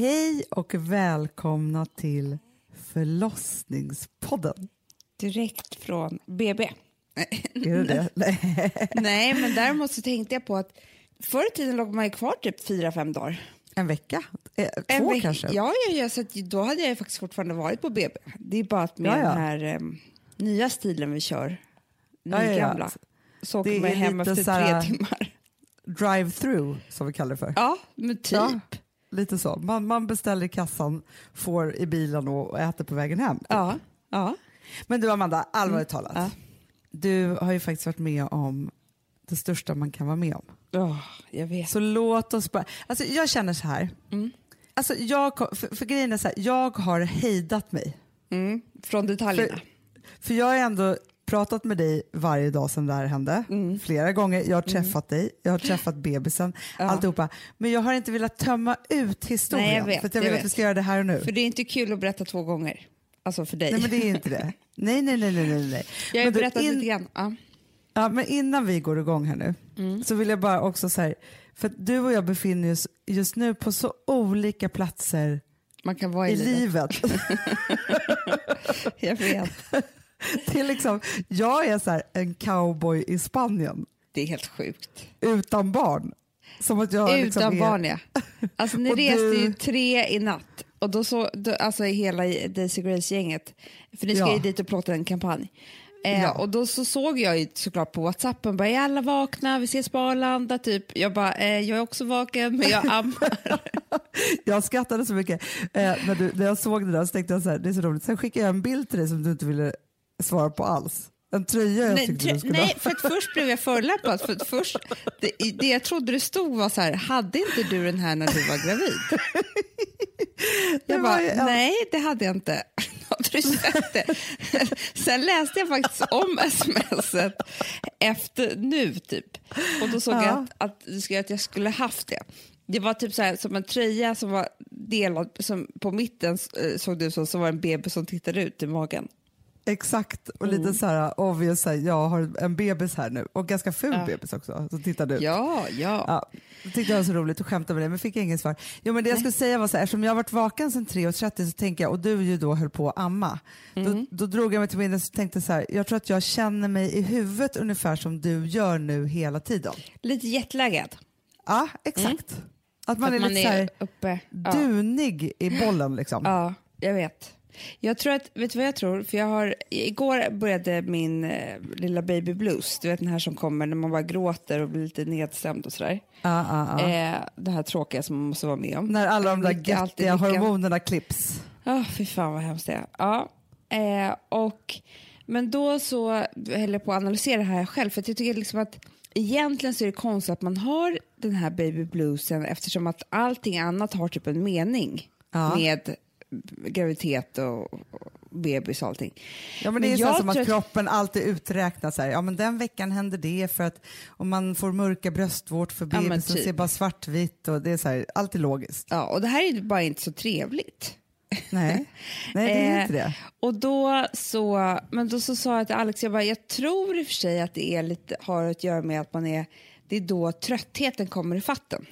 Hej och välkomna till förlossningspodden. Direkt från BB. Är det det? Nej. Nej, men däremot så tänkte jag på att förr i tiden låg man ju kvar typ fyra, fem dagar. En vecka? Eh, Två En veck- kanske? Ja, ja, ja, så då hade jag ju faktiskt fortfarande varit på BB. Det är bara att med Ja, ja. den här em, nya stilen vi kör, Ja, ja, ja. nygamla, så åker man hem efter tre timmar. Drive-through som vi kallar det för. Ja, men typ. Lite så. Man, man beställer i kassan, får i bilen och, äter på vägen hem. Ja, ja. Men du Amanda, allvarligt talat. ja. Du har ju faktiskt varit med om det största man kan vara med om. Åh, jag vet. Så låt oss bara... Alltså jag känner så här. Mm. Alltså jag, för, för grejen är så här, jag har hejdat mig. Mm, från detaljerna. För, för jag har ändå pratat med dig varje dag sedan det här hände. Mm. Flera gånger. Jag har träffat dig, jag har träffat bebisen, Ja. alltihopa. Men jag har inte velat tömma ut historien. Nej, jag vet, för att jag jag vill vet. att vi ska göra det här och nu. För det är inte kul att berätta två gånger. Alltså för dig. Nej men det är inte det. Nej, nej, nej, nej, nej. jag har berättat in- lite grann. Ja. Ja, men innan vi går igång här nu Mm. så vill jag bara också säga, för att du och jag befinner oss just nu på så olika platser Man kan vara i, i livet. livet. Jag vet. det är liksom, jag är så här, en cowboy i Spanien Det är helt sjukt. utan barn. Som att jag liksom Utan är, barn, ja. Alltså, ni reste du- ju tre i natt. Och då så, då, alltså hela Daisy Grace-gänget, för ni ska Ja. ju dit och plåta en kampanj. Eh, Ja. Och då så såg jag ju såklart på Whatsappen, bara, är alla vakna, vi ses på Arlanda, typ. Jag bara, eh, jag är också vaken, men jag ammar. Jag skrattade så mycket. Eh, när, du, när jag såg det där så tänkte jag så här, det är så roligt. Sen skickade jag en bild till dig som du inte ville svara på alls. En tröja jag nej, tyckte du skulle nej, för att först blev jag förolämpad. För att först, det, det jag trodde det stod var så här, hade inte du den här när du var gravid? Det Jag var bara, nej det hade jag inte. Det? Sen läste jag faktiskt om smset efter nu typ. Och då såg jag Ja. att, att, du skrev att jag skulle haft det. Det var typ så här, som en tröja som var delad, som på mitten eh, såg det ut som, som var en bebis som tittade ut i magen. Exakt, och Mm. lite så här obvious, så här, jag har en bebis här nu och ganska ful Ja. bebis också. Så tittade ut. Ja, ja. Ja, tyckte jag var så roligt att skämta med det men fick inget svar. Jo, men det jag skulle säga var så här, eftersom jag har varit vaken sedan 3.30 så tänker jag, och du ju då höll på att amma, Mm. då, då drog jag mig till minnes och tänkte så här, jag tror att jag känner mig i huvudet ungefär som du gör nu hela tiden. Lite jetlaggad. Ja, exakt. Att man Att är man lite så här uppe. Ja. dunig i bollen liksom. Ja, jag vet. Jag tror att, vet du vad jag tror? För jag har, igår började min eh, lilla baby blues, du vet den här som kommer när man bara gråter och blir lite nedstämd och sådär. Ja, ja, ja. Eh, det här tråkiga som man måste vara med om. När alla de där göttiga hormonerna klipps. Ja, fy fan vad hemskt det är. Ja, eh, och, men då så höll jag på att analysera det här själv, för jag tycker liksom att egentligen så är det konstigt att man har den här baby bluesen eftersom att allting annat har typ en mening med graviditet och, och bebis och allting. Ja, men det Men är så som att kroppen alltid uträknar så här, ja men den veckan händer det för att om man får mörka bröstvårtor för Ja, bebisen typ. ser bara svartvitt och det är så här, alltid logiskt. Ja, och det här är bara inte så trevligt. Nej, nej det är Eh, inte det. Och då så, men då så sa jag till Alex, jag, bara, jag tror i och för sig att det är lite, har att göra med att man är, det är då tröttheten kommer i fatten.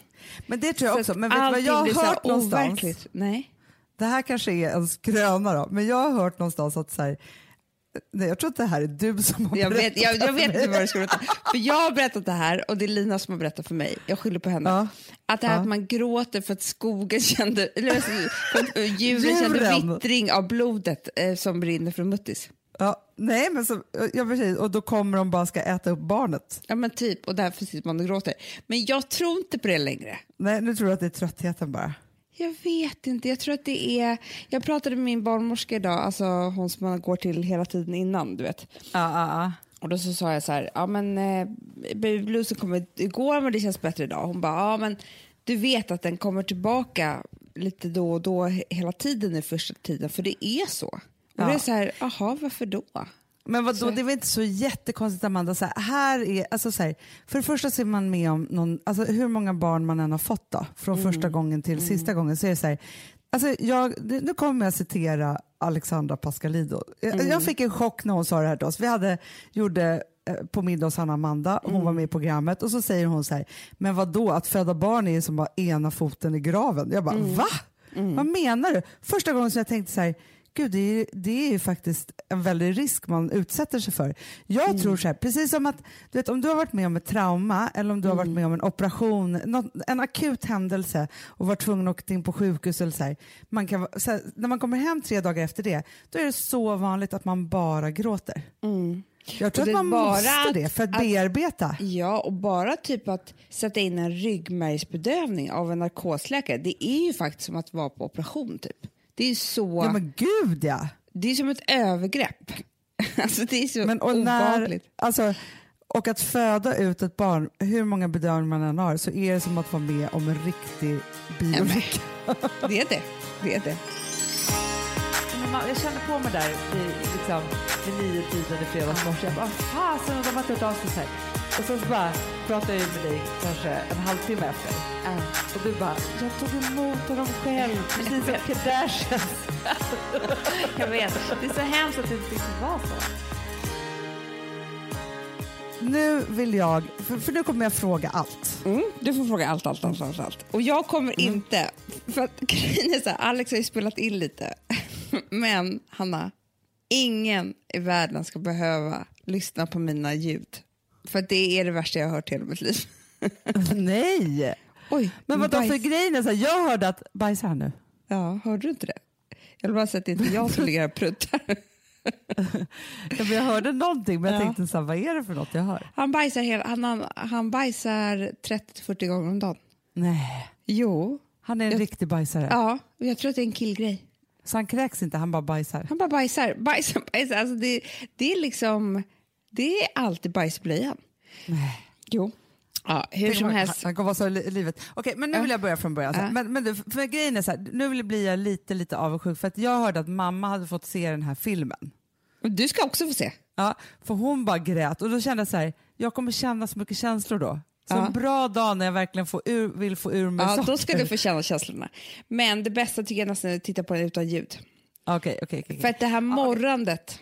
Men det tror jag Så också. Men vet du vad jag har hört någonstans? Nej. Det här kanske är en skröna då, men jag har hört någonstans att så här, nej, jag tror att det här är du som har Jag berättat vet, jag, jag vet inte vad du ska berätta. För jag har berättat det här och det är Lina som har berättat för mig. Jag skyller på henne. Ja. Att det här Ja. att man gråter för att skogen kände, eller för att djuren kände vittring av blodet eh, som brinner från muttis. Ja, nej, men så, ja, precis, och då kommer de bara ska äta upp barnet. Ja men typ, och därför sitter man och gråter. Men jag tror inte på det längre. Nej, nu tror jag att det är tröttheten bara. Jag vet inte, jag tror att det är... Jag pratade med min barnmorska idag, alltså hon som man går till hela tiden innan, du vet. Ja, ja, ja. Och då så sa jag så här, ja men eh, baby bluesen kom igår men det känns bättre idag. Hon bara, ja men du vet att den kommer tillbaka lite då och då he- hela tiden i första tiden, för det är så. Och Ja. det är så här, jaha varför då? Men vadå, Så- det är väl inte så jättekonstigt Amanda, så här, här är, alltså så här, för det första ser man med om någon, alltså hur många barn man än har fått då, från Mm. första gången till sista gången så är det så här, alltså jag, nu kommer jag citera Alexandra Pascalido. Jag, Mm. jag fick en chock när hon sa det här till oss. Vi hade, gjorde eh, på middag hos Anna Amanda, hon Mm. var med i programmet och så säger hon så här, men vad då att föda barn är som att ha ena foten i graven. Jag bara, Mm. va? Vad menar du? Första gången som jag tänkte så här, gud det är, det är ju faktiskt en väldig risk man utsätter sig för. Jag tror så här, precis som att du vet, om du har varit med om ett trauma eller om du har varit med om en operation, något, en akut händelse och varit tvungen att åka in på sjukhus eller så här, man kan, så här, när man kommer hem tre dagar efter det, då är det så vanligt att man bara gråter. Jag tror att man måste att- det för att, att- bearbeta. Ja, och bara typ att sätta in en ryggmärgsbedövning av en narkosläkare, det är ju faktiskt som att vara på operation typ. Det är så, Ja men gud ja! det är som ett övergrepp. Alltså det är så Men och, när, obehagligt. alltså, och att föda ut ett barn, hur många bedömningar man än har, så är det som att vara med om en riktig bilolycka. Det är det. det, är det. Man- Jag kände på mig där vid, liksom, vid nio tiden i fredags morse. Jag bara, "Ah, fasen de har inte hört av sig. Och sen så bara pratade jag med dig kanske en halvtimme efter. Och du bara, jag tog emot honom själv, precis som Kardashians. Jag vet. Det är så hemskt att det inte var så. Nu vill jag, för, för nu kommer jag fråga allt. Mm, du får fråga allt, allt, allt, allt, allt. Och jag kommer inte, för att grejen är så här, Alex har ju spelat in lite. Men Hanna, ingen i världen ska behöva lyssna på mina ljud. För det är det värsta jag har hört i hela mitt liv. Nej! Oj, Men vad bajs. för grejen är så här, jag hörde att, bajsar han nu? Ja, hörde du inte det? Jag vill bara säga att det inte är jag som ligger här och pruttar. Ja, jag hörde någonting men jag Ja. tänkte så här, vad är det för något jag hör? Han bajsar, hela, han, han, han bajsar 30-40 gånger om dagen. Nej, Jo. han är en Jag- riktig bajsare. Ja, och jag tror att det är en killgrej. Så han kräks inte, han bara bajsar. Han bara bajsar, bajsar, bajsar. Alltså det, det är liksom, det är alltid bajs i blöjan. Nej. Jo. Ja, hur Tänk som helst. Han kommer vara så i li- livet. Okej, men nu vill jag börja från början. Ja. Men, men för grejen är så här, nu vill jag bli jag lite, lite avundsjuk för att jag hörde att mamma hade fått se den här filmen. Du ska också få se. Ja, för hon bara grät och då kände jag så här, jag kommer känna så mycket känslor då. Så Ja. en bra dag när jag verkligen får ur, vill få ur mig Ja, saker. då ska du få känna känslorna. Men det bästa tycker jag nästan är att titta på den utan ljud. Okej, okej, okej. För att det här morrandet,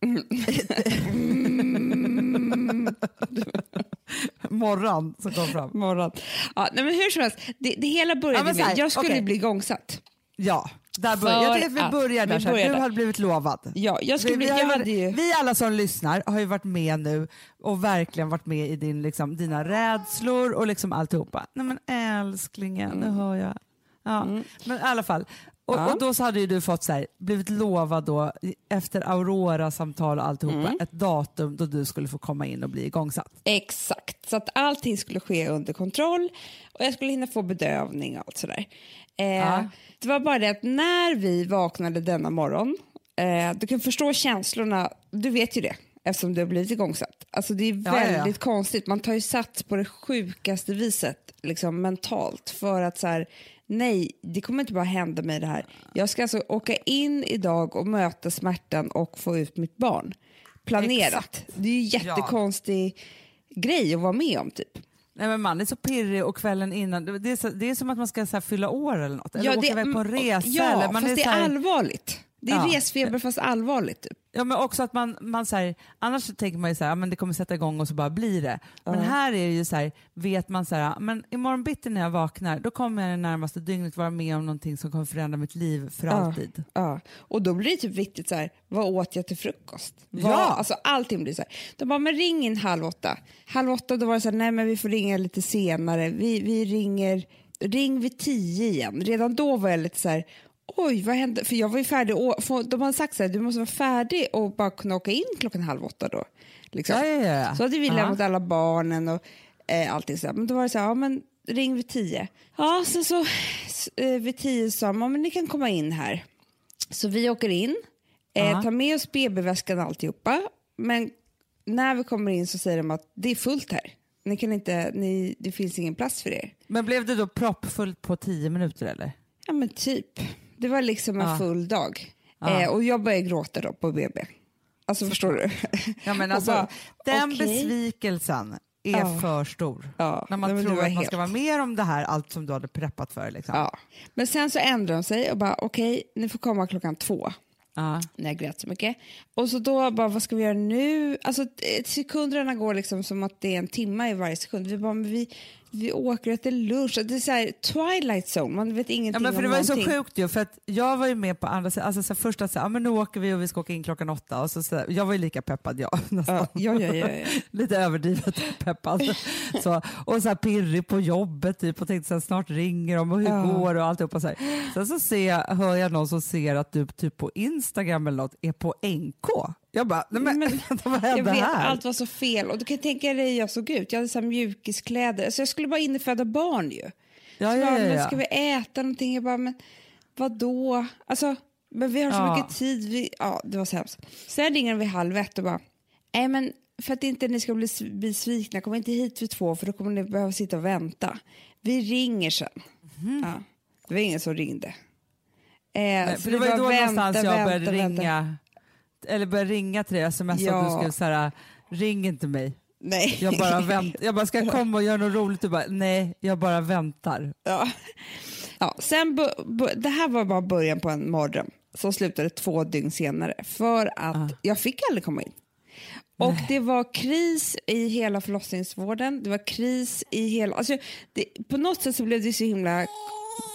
Morgon som kom fram. morgon. Ja, nej, men hur som helst, det, det hela Ja, började så här, med, jag skulle okej. bli igångsatt. Ja, där börjar. jag tycker att vi börjar där. vi börjar Du har blivit lovad. Ja, jag skulle Vi, bli, vi, har jag ju vi alla som lyssnar har ju varit med nu och verkligen varit med i din, liksom, dina rädslor och liksom alltihopa. Nej men älsklingen, nu hör jag. Ja, Men i alla fall. Och, Mm. Ja. och då så hade ju du fått så här, blivit lovad då efter Aurora-samtal och alltihopa Mm. ett datum då du skulle få komma in och bli igångsatt. Exakt, så att allting skulle ske under kontroll och jag skulle hinna få bedövning och allt sådär. Eh, Ja. Det var bara det att när vi vaknade denna morgon, eh, du kan förstå känslorna, du vet ju det eftersom du har blivit igångsatt. Alltså det är Ja, ja, ja. väldigt konstigt, man tar ju sats på det sjukaste viset liksom mentalt för att så här, nej, det kommer inte bara hända mig det här. Jag ska alltså åka in idag och möta smärtan och få ut mitt barn. Planerat. Exakt. Det är ju jättekonstig grej att vara med om typ. Nej, men man är så pirrig och kvällen innan, det är, så, det är som att man ska så fylla år eller något. Eller Ja, åka det- iväg på en mm, resa. Ja, eller man fast är det är här, allvarligt. Det är Ja. resfeber fast allvarligt. Typ. Ja, men också att man, man så här, annars så tänker man ju så här, men det kommer sätta igång och så bara blir det. Men här är det ju så här, vet man så här, men imorgon bitti när jag vaknar, då kommer jag det närmaste dygnet vara med om någonting som kommer förändra mitt liv för alltid. Ja. Och då blir det typ viktigt så här, vad åt jag till frukost? Vad, Ja. Alltså allting blir så här. De bara, men ring in halv åtta. Halv åtta då var det så här, nej men vi får ringa lite senare. Vi, vi ringer, ring vid tio igen. Redan då var jag lite så här, oj vad hände? För jag var ju färdig, och, de hade sagt så här, du måste vara färdig och bara kunna åka in klockan halv åtta då. Liksom. Ja, ja, ja. Så hade vi lämnat alla barnen och eh, allting sådär. Men då var det så här, ja men ring vid tio. Ja, sen så eh, vid tio sa ja men ni kan komma in här. Så vi åker in, eh, tar med oss BB-väskan och alltihopa. Men när vi kommer in så säger de att det är fullt här. Ni kan inte, ni, det finns ingen plats för er. Men blev det då proppfullt på tio minuter eller? Ja men typ. Det var liksom en Ja. full dag. Ja. Eh, och jag började gråta då på BB. Alltså förstår du? Ja, men alltså, bara, den okej. besvikelsen är Ja. för stor. Ja, När man tror att man helt- ska vara mer om det här, allt som du hade preppat för. Liksom. Ja. Men sen så ändrade de sig och bara okej, ni får komma klockan två. Ja. när jag grät så mycket. Och så då bara, vad ska vi göra nu? Alltså sekunderna går liksom som att det är en timme i varje sekund. Vi bara, men vi, vi åker och äter lunch. Det är så här twilight zone, man vet Ja, ingenting men för om det var ju så någonting. sjukt ju, för att jag var ju med på andra sidan, alltså så här, första så här, ja, men nu åker vi och vi ska åka in klockan åtta och så, så här, jag var ju lika peppad jag nästan. Ja, ja, ja, ja, ja. Lite överdrivet peppad. så, och så här pirrig på jobbet typ, och tänkte så här, snart ringer de och hur Ja. går och alltihopa. Så här. Sen så ser jag, hör jag någon som ser att du typ på Instagram eller något är på NK. Jag bara, nej men, Men- vad hände vet, här? allt var så fel. Och du kan tänka dig hur jag såg ut. Jag hade så mjukiskläder. Alltså jag skulle bara in och föda barn ju. ja, Så ja, bara, ja, ja. ska vi äta någonting? Jag bara, men vadå? Alltså, men vi har så Ja. mycket tid. Vi, ja, det var så hemskt. Sen ringer de vid halv ett och bara, nej men för att inte ni ska bli sv- besvikna, kom inte hit vid två för då kommer ni behöva sitta och vänta. Vi ringer sen. Mhm. Ja, det var ingen som ringde. Eh, Nej, så för det var ju då vänta, någonstans jag började vänta. ringa, eller började ringa till dig, smsa Ja. du skrev så här, ring inte mig. Nej. Jag bara väntar. Jag bara, ska jag komma och göra något roligt? Du bara, nej, jag bara väntar. Ja. Ja, sen det här var bara början på en mardröm som slutade två dygn senare för att Ah. jag fick aldrig komma in. Och det var kris i hela förlossningsvården, det var kris i hela... Alltså det, på något sätt så blev det så himla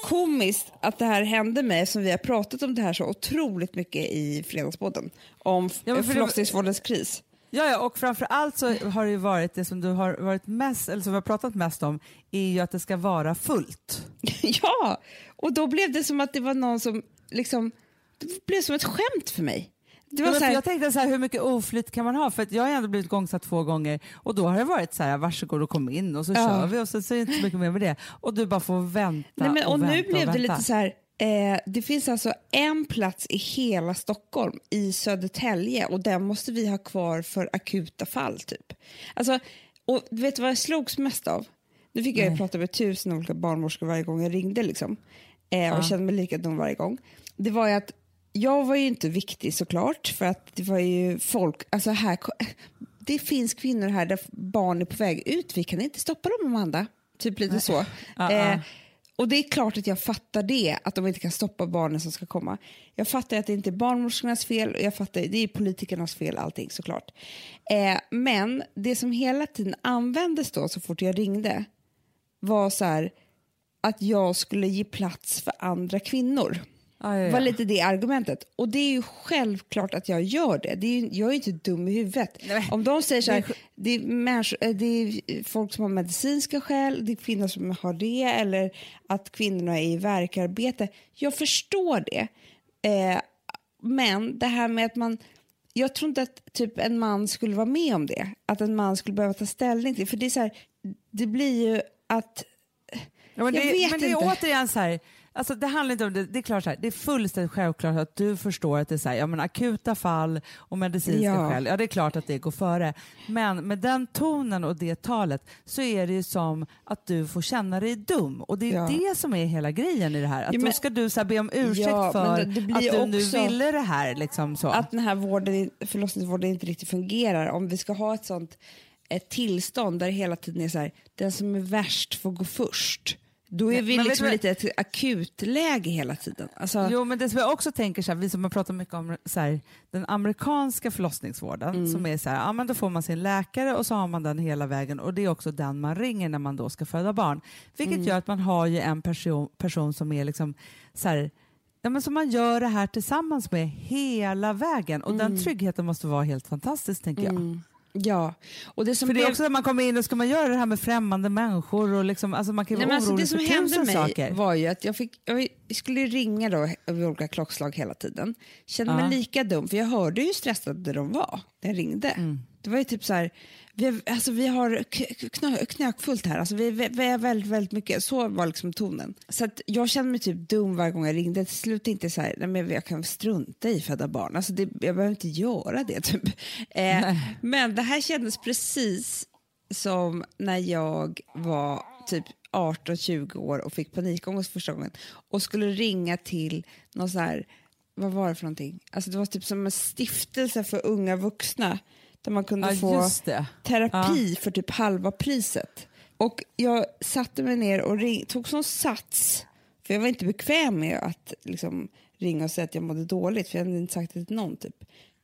komiskt att det här hände mig som vi har pratat om det här så otroligt mycket i Fredagspodden om Ja, förlossningsvårdens kris. Ja, ja, och framför allt så har det ju varit det som du har varit mest, eller som vi har pratat mest om, är ju att det ska vara fullt. ja, och då blev det som att det var någon som liksom... Det blev som ett skämt för mig. Det Ja, var men så här, jag tänkte så här, hur mycket oflyt kan man ha? För att jag har ändå blivit gångsatt två gånger och då har det varit så här, varsågod och kom in och så Ja. kör vi och så, så är det inte så mycket mer med det. Och du bara får vänta Nej, men, och och nu vänta blev och det lite så här, eh, det finns alltså en plats i hela Stockholm, i Södertälje, och den måste vi ha kvar för akuta fall. typ. Alltså, och vet du vad jag slogs mest av? Nu fick jag ju prata med tusen olika barnmorskor varje gång jag ringde liksom, eh, och kände mig likadan varje gång. Det var ju att jag var ju inte viktig såklart, för att det var ju folk, alltså här, det finns kvinnor här där barn är på väg ut, vi kan inte stoppa dem Amanda. Typ lite så. Ja, Eh, ja. och det är klart att jag fattar det, att de inte kan stoppa barnen som ska komma. Jag fattar att det inte är barnmorskornas fel och jag fattar det är politikernas fel allting såklart. Eh, men det som hela tiden användes då så fort jag ringde var så här att jag skulle ge plats för andra kvinnor. Ja, ja. var lite det argumentet. Och det är ju självklart att jag gör det. det är ju, jag är ju inte dum i huvudet. Nej, Om de säger så här, det är, människor, eh, det är folk som har medicinska skäl, det är kvinnor som har det eller att kvinnorna är i verkarbete. Jag förstår det. Eh, men det här med att man... Jag tror inte att typ en man skulle vara med om det. Att en man skulle behöva ta ställning till. För det är så här, det blir ju att... Ja, men Jag det, vet men det är inte. återigen så här, alltså det handlar inte om det, det är klart så här, det är fullständigt självklart att du förstår att det är så här, ja men akuta fall och medicinska Ja. skäl, ja det är klart att det går före. Men med den tonen och det talet så är det ju som att du får känna dig dum och det är Ja. det som är hela grejen i det här. Att Ja, då men- ska du så här, be om ursäkt Ja, för det- det att du nu ville det här. Liksom så. att den här vården, förlossningsvården inte riktigt fungerar. Om vi ska ha ett sånt ett tillstånd där det hela tiden är så här, den som är värst får gå först. Då är vi men liksom lite ett akutläge hela tiden. Alltså, Jo, men det som jag också tänker, så här, vi som har pratat mycket om så här, den amerikanska förlossningsvården, Mm. som är så här, ja, men då får man sin läkare och så har man den hela vägen och det är också den man ringer när man då ska föda barn. Vilket Mm. gör att man har ju en person, person som är liksom så här, Ja, men som man gör det här tillsammans med hela vägen och den tryggheten måste vara helt fantastisk tänker jag. Ja, och det som För det är också när man kommer in och ska man göra det här med främmande människor och liksom, alltså man kan Nej, vara alltså, orolig det som för hände tusen mig saker. var ju att jag, fick, jag skulle ringa då vid olika klockslag hela tiden. Kände Ja. mig lika dum, för jag hörde ju hur stressade de var när jag ringde. Mm. Det var ju typ så här, vi har, alltså, vi har knö, knökfullt här, alltså, vi, vi, är väldigt, väldigt mycket. Så var liksom tonen. Så jag kände mig typ dum varje gång jag ringde. Till slut jag så här, nej, men jag kan strunta i födda barn. Alltså, det, jag behöver inte göra det. Typ. Eh, men det här kändes precis som när jag var typ 18-20 år och fick panikångest första gången och skulle ringa till någon så här, vad var det för någonting? Alltså det var typ som en stiftelse för unga vuxna där man kunde Ja, få terapi för typ halva priset. Och jag satte mig ner och ring, tog som sats, för jag var inte bekväm med att liksom, ringa och säga att jag mådde dåligt, för jag hade inte sagt det till någon. Typ.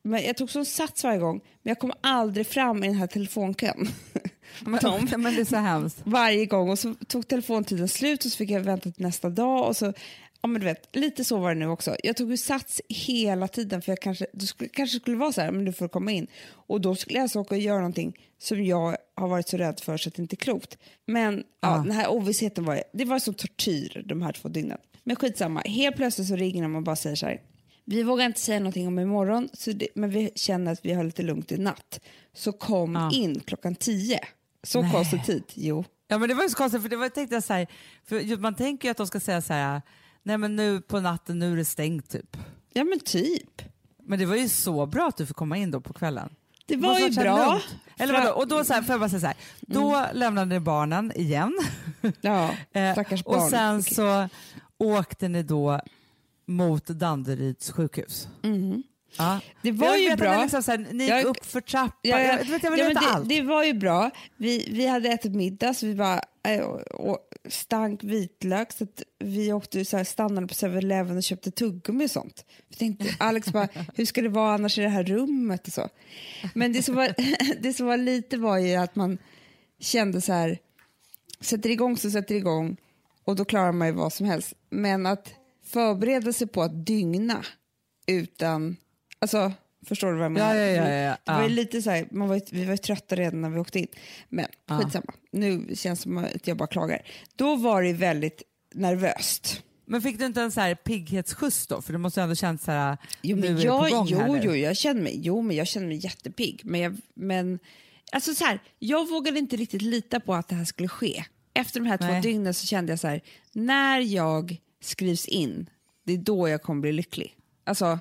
Men jag tog som sats varje gång, men jag kom aldrig fram i den här telefonkön. Men, men det är så hemskt. varje gång och så tog telefontiden slut och så fick jag vänta till nästa dag och så Ja, men du vet, lite så var det nu också. Jag tog ju sats hela tiden för jag kanske, det skulle, kanske skulle vara så här, men du får komma in. Och då skulle jag alltså åka och göra någonting som jag har varit så rädd för så att det inte är klokt. Men ja, Ja. den här ovissheten var, det var som tortyr de här två dygnen. Men skitsamma, helt plötsligt så ringer de och bara säger så här. Vi vågar inte säga någonting om imorgon, så det, men vi känner att vi har lite lugnt i natt. Så kom Ja. in klockan tio. Så Nej. konstig tid, jo. Ja men det var ju så konstigt för det var, tänkte jag så här, för man tänker ju att de ska säga så här, nej men nu på natten, nu är det stängt typ. Ja men typ. Men det var ju så bra att du fick komma in då på kvällen. Det var ju bra. lugnt. Eller vadå? Och då så här, jag bara säga så här, då lämnade ni barnen igen Ja, Eh, stackars barn. och sen Okej. så åkte ni då mot Danderyds sjukhus. Mhm. Ja. Det var jag ju vet att bra. ni Liksom här, ni gick Jag- upp för trappan, Ja, ja. jag, vet, jag vill Ja, veta det, allt. det var ju bra. Vi, vi hade ätit middag så vi bara eh, och, och stank vitlök så att vi åkte så här, stannade på 7-Eleven och köpte tuggummi och sånt. Vi tänkte, Alex bara, hur ska det vara annars i det här rummet och så. Men det som var, det som var lite var ju att man kände så här, sätter igång så sätter igång och då klarar man ju vad som helst. Men att förbereda sig på att dygna utan, alltså förstår du vad jag menar? Ja, ja, ja, ja, Det var lite så här, man var vi var ju trötta redan när vi åkte in. Men Ja. skitsamma, nu känns det som att jag bara klagar. Då var det väldigt nervöst. Men fick du inte en så här pigghetsskjuts då? För du måste ju ändå känt så här, Jo, nu men är det jag, på gång här jo, nu. jo, jag känner mig, jo, men jag känner mig jättepigg. Men, jag, men alltså så här, jag vågade inte riktigt lita på att det här skulle ske. Efter de här två Nej. dygnen så kände jag så här, när jag skrivs in, det är då jag kommer bli lycklig. Alltså,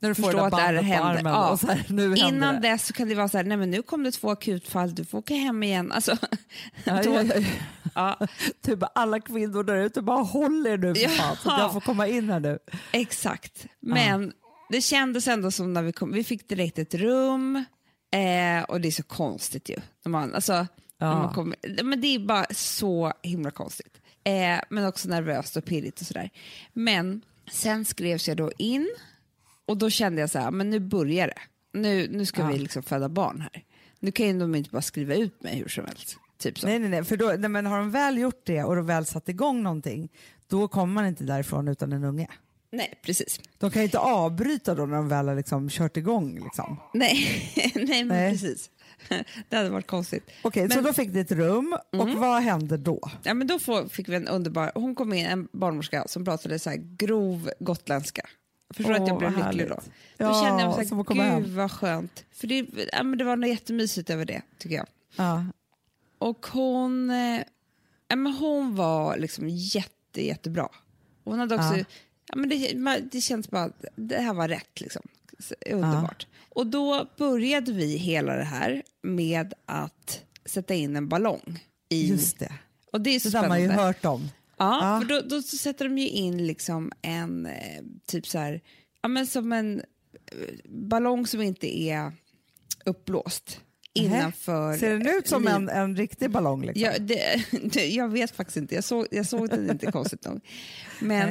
När du får förstå att det här händer. Ja. här, nu Innan det. dess så kan det vara så här, nej men nu kom det två akutfall, du får åka hem igen. Alltså, Ja, då- ja, ja. Typ alla kvinnor där ute, bara håll er nu för fan så att jag får komma in här nu. exakt. Men det kändes ändå som när vi kom, vi fick direkt ett rum eh, och det är så konstigt ju. När man, alltså, när man kommer, men det är bara så himla konstigt. Eh, men också nervöst och pirrigt och sådär. Men sen skrevs jag då in och då kände jag så här, men nu börjar det. Nu, nu ska Ja. vi liksom föda barn här. Nu kan ju de inte bara skriva ut mig hur som helst. Typ så. Nej, nej, nej, för då, nej, men har de väl gjort det och de väl satt igång någonting, då kommer man inte därifrån utan en unge. Nej, precis. De kan ju inte avbryta då när de väl har liksom kört igång. Liksom. Nej, nej men Nej. precis. Det hade varit konstigt. Okej, så Men- då fick ni ett rum och vad hände då? Ja, men då fick vi en underbar... Hon kom in, en barnmorska som pratade så här grov gotländska. Förstår du att jag blev lycklig då? härligt. Då Ja, kände jag som så att här, komma gud hem. vad skönt. För det, ja, men det var något jättemysigt över det, tycker jag. Ja. Och hon, eh, ja, men hon var liksom jätte, jättebra. Hon hade också, Ja. ja. men det, det känns bara, det här var rätt liksom. Underbart. Och då började vi hela det här med att sätta in en ballong. I, Just det, och det är så det där har man ju hört om. Ja, Ja. för då, då sätter de ju in liksom en eh, typ så här, ja men som en eh, ballong som inte är uppblåst innanför. Ser den ut som en, en riktig ballong? Liksom? Ja, det, det, jag vet faktiskt inte, jag såg, jag såg den inte konstigt nog. Men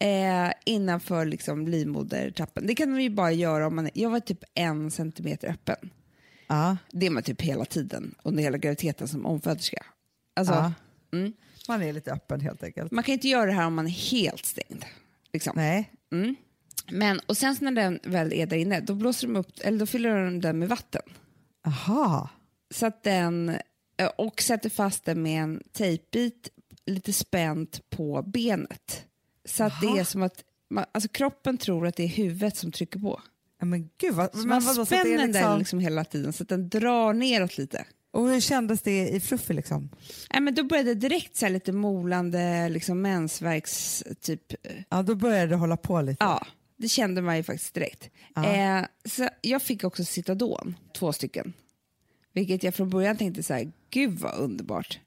eh, innanför liksom livmodertrappen. Det kan man ju bara göra om man jag var typ en centimeter öppen. Ja. Det är man typ hela tiden under hela graviditeten som omföderska. Alltså, Ja. mm. Man är lite öppen helt enkelt. Man kan inte göra det här om man är helt stängd. Liksom. Nej. Mm. Men, och sen så när den väl är där inne, då, blåser de upp, eller då fyller de den med vatten. Aha. Så att den, eh, och sätter fast den med en tejpbit lite spänt på benet. Så att det Jaha. är som att man, alltså kroppen tror att det är huvudet som trycker på. Ja, men gud, vad, Så men man vadå, så att det spänner är den liksom, liksom hela tiden så att den drar neråt lite. Och hur kändes det i Fluffy liksom? Nej, men då började direkt så lite molande liksom mensvärks typ Ja, då började det hålla på lite. Ja, det kände man ju faktiskt direkt. Ja. Eh, så jag fick också Citadon, två stycken. Vilket jag från början tänkte så här, gud vad underbart.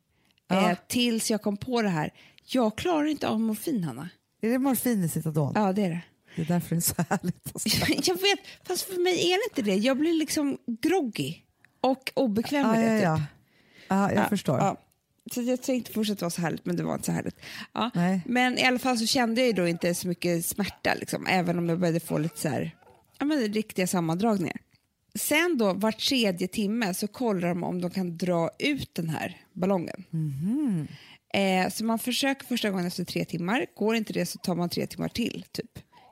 Ja. Eh, tills jag kom på det här, jag klarar inte av morfin Hanna. Är det morfin i Citadon? Ja det är det. Det är därför det är så härligt. Jag vet, fast för mig är det inte det. Jag blir liksom groggy och obekväm Ja, med det. ja, Typ. ja. ja, jag Ja, förstår. Så jag tänkte först att det var så härligt, men det var inte så härligt. Ja. Nej. Men i alla fall så kände jag då inte så mycket smärta, liksom, även om jag började få lite så här, ja, men riktiga sammandragningar. sen då var tredje timme så kollar de om de kan dra ut den här ballongen. Mhm. Eh, så man försöker första gången efter tre timmar, går inte det så tar man tre timmar till. typ.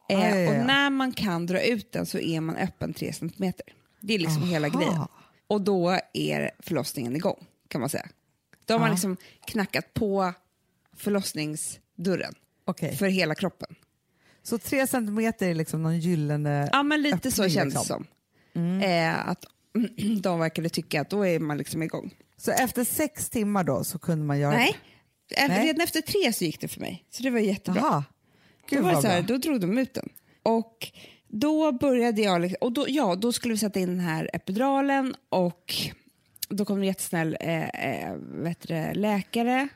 Eh, Ah. Och när man kan dra ut den så är man öppen tre centimeter. Det är liksom hela Aha. grejen. Och då är förlossningen igång kan man säga. Då har man liksom knackat på förlossningsdörren Okej. för hela kroppen. Så tre centimeter är liksom någon gyllene... Ja, men lite så öppning, känns det liksom. som. Eh, att de verkade tycka att då är man liksom igång. Så efter sex timmar då så kunde man göra Nej, Eh, Nej. redan efter tre så gick det för mig. Så det var jättebra. Jaha. Då, Gud var det så här, då drog de ut den. Och då började jag, liksom, och då, ja, då skulle vi sätta in den här epiduralen och då kom en jättesnäll eh, eh, du, läkare,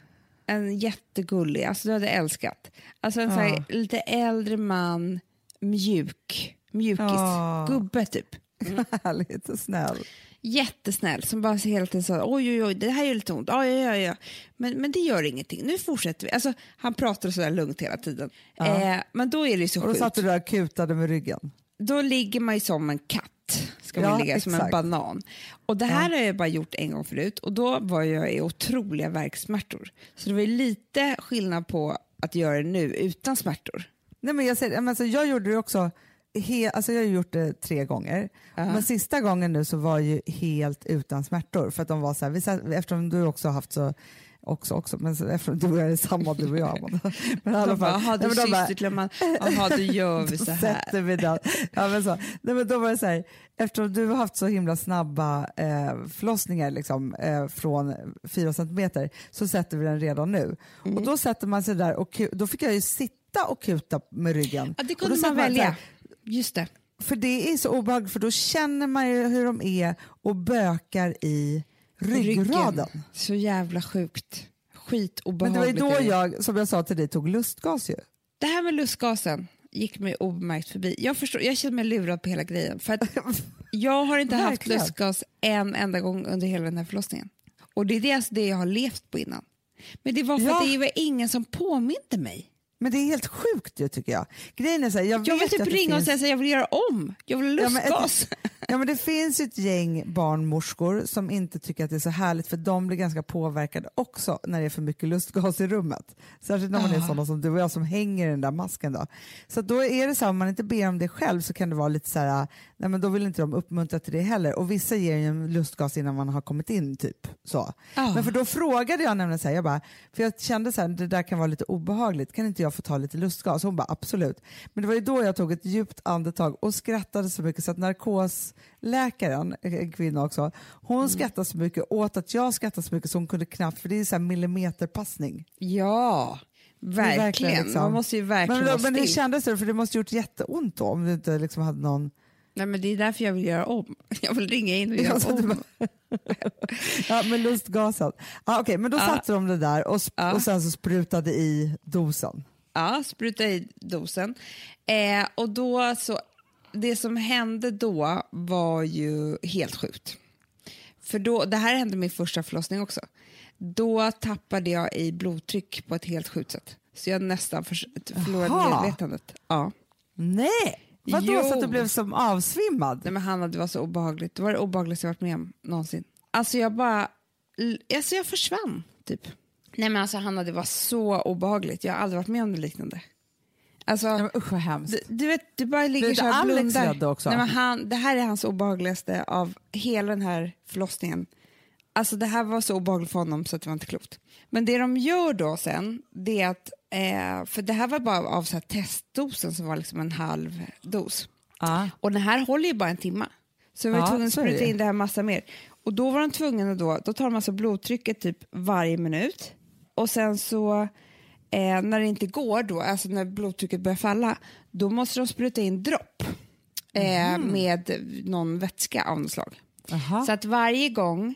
en jättegullig, alltså du hade älskat. Alltså en så här, Ja. lite äldre man, mjuk, mjukis, Ja. gubbe typ. Härligt och snäll. Jättesnäll som bara hela tiden sa oj oj oj det här gör lite ont, ja, ja, ja, ja. Men, men det gör ingenting, nu fortsätter vi. Alltså, han pratar sådär lugnt hela tiden. Ja. Eh, men då är det ju så Och då sjukt. satt du där och kutade med ryggen. Då ligger man ju som en katt, ska Ja, man ligga som en exakt. banan. Och det här har jag bara gjort en gång förut och då var jag i otroliga värksmärtor. Så det var ju lite skillnad på att göra det nu utan smärtor. Nej, men jag, säger, men alltså, jag gjorde det också, he, alltså, jag har gjort det tre gånger. Men sista gången nu så var ju helt utan smärtor. För att de var så här, vi, satt- eftersom du också har haft så också, också, men så, eftersom du och jag är samma, du och jag. Men i alla fall, du de bara, syster till man, jaha då gör vi så här. sätter vi den. Ja, men så. Nej, men då var det så här, eftersom du har haft så himla snabba eh, förlossningar liksom, eh, från 4 centimeter så sätter vi den redan nu. Mm. Och då sätter man sig där och då fick jag ju sitta och kuta med ryggen. Ja, det kunde man välja. här, Just det. för det är så obehagligt för då känner man ju hur de är och bökar i ryggraden. Ryggen. Så jävla sjukt. Men Skitobehagligt. det var ju då jag, som jag sa till dig, tog lustgas ju. Det här med lustgasen gick mig obemärkt förbi. Jag, förstår, jag känner mig lurad på hela grejen. För jag har inte haft lustgas en enda gång under hela den här förlossningen. Och det är det, alltså det jag har levt på innan. Men det var för Ja. att det var ingen som påminde mig. Men det är helt sjukt ju tycker jag. Grejen är så här, jag, Jag vill typ ringa och finns... säga att jag vill göra om. Jag vill ha Ja, men lustgas. Ja, men det finns ju ett gäng barnmorskor som inte tycker att det är så härligt för de blir ganska påverkade också när det är för mycket lustgas i rummet. Särskilt när man är sådana som du och jag som hänger i den där masken. Då. Så då är det så här, om man inte ber om det själv så kan det vara lite så här, nej men då vill inte de uppmuntra till det heller. Och vissa ger ju en lustgas innan man har kommit in typ. Så. Ah. Men för då frågade jag nämligen så här, jag bara, för jag kände så här, det där kan vara lite obehagligt, kan inte jag få ta lite lustgas? Hon bara absolut. Men det var ju då jag tog ett djupt andetag och skrattade så mycket så att narkosläkaren, en kvinna också, hon Mm. skrattade så mycket åt att jag skrattade så mycket så hon kunde knappt, för det är så här millimeterpassning. Ja, är verkligen. liksom- Man måste ju verkligen Men, vara men hur kändes det? För det måste gjort jätteont då om du inte liksom hade någon... Nej, men det är därför jag vill göra om. Jag vill ringa in och göra Alltså, om. Ja, med lustgasen. Ja, Okej, men då Ja. satte de det där och, Ja. och sen så sprutade i dosen. Ja, spruta i dosen. Eh, och då så, det som hände då var ju helt sjukt. För då, det här hände min första förlossning också. Då tappade jag i blodtryck på ett helt sjukt sätt. Så jag nästan för, förlorade Jaha. medvetandet. Ja. Nej! Vadå, så att du blev som avsvimmad? Nej men Hanna, det var så obehagligt. Det var det obehagligaste jag varit med om någonsin. Alltså jag bara, alltså jag försvann typ. Nej men alltså Hanna, det var så obehagligt. Jag har aldrig varit med om det liknande. Alltså, Nej, men usch vad hemskt. du, du vet, du bara ligger så här och Alex blundar. också? Nej, men han, det här är hans obehagligaste av hela den här förlossningen. Alltså det här var så obehagligt för honom så att det var inte klokt. Men det de gör då sen, det är att, eh, för det här var bara av så testdosen som var liksom en halv dos. Ja. Och den här håller ju bara en timma. Så jag var Ja, tvungen att spruta in det här massa mer. Och då var de tvungna då, då tar de alltså blodtrycket typ varje minut. Och sen så eh, när det inte går då, alltså när blodtrycket börjar falla, då måste de spruta in dropp eh, Mhm. med någon vätska av något slag. Jaha. Så att varje gång,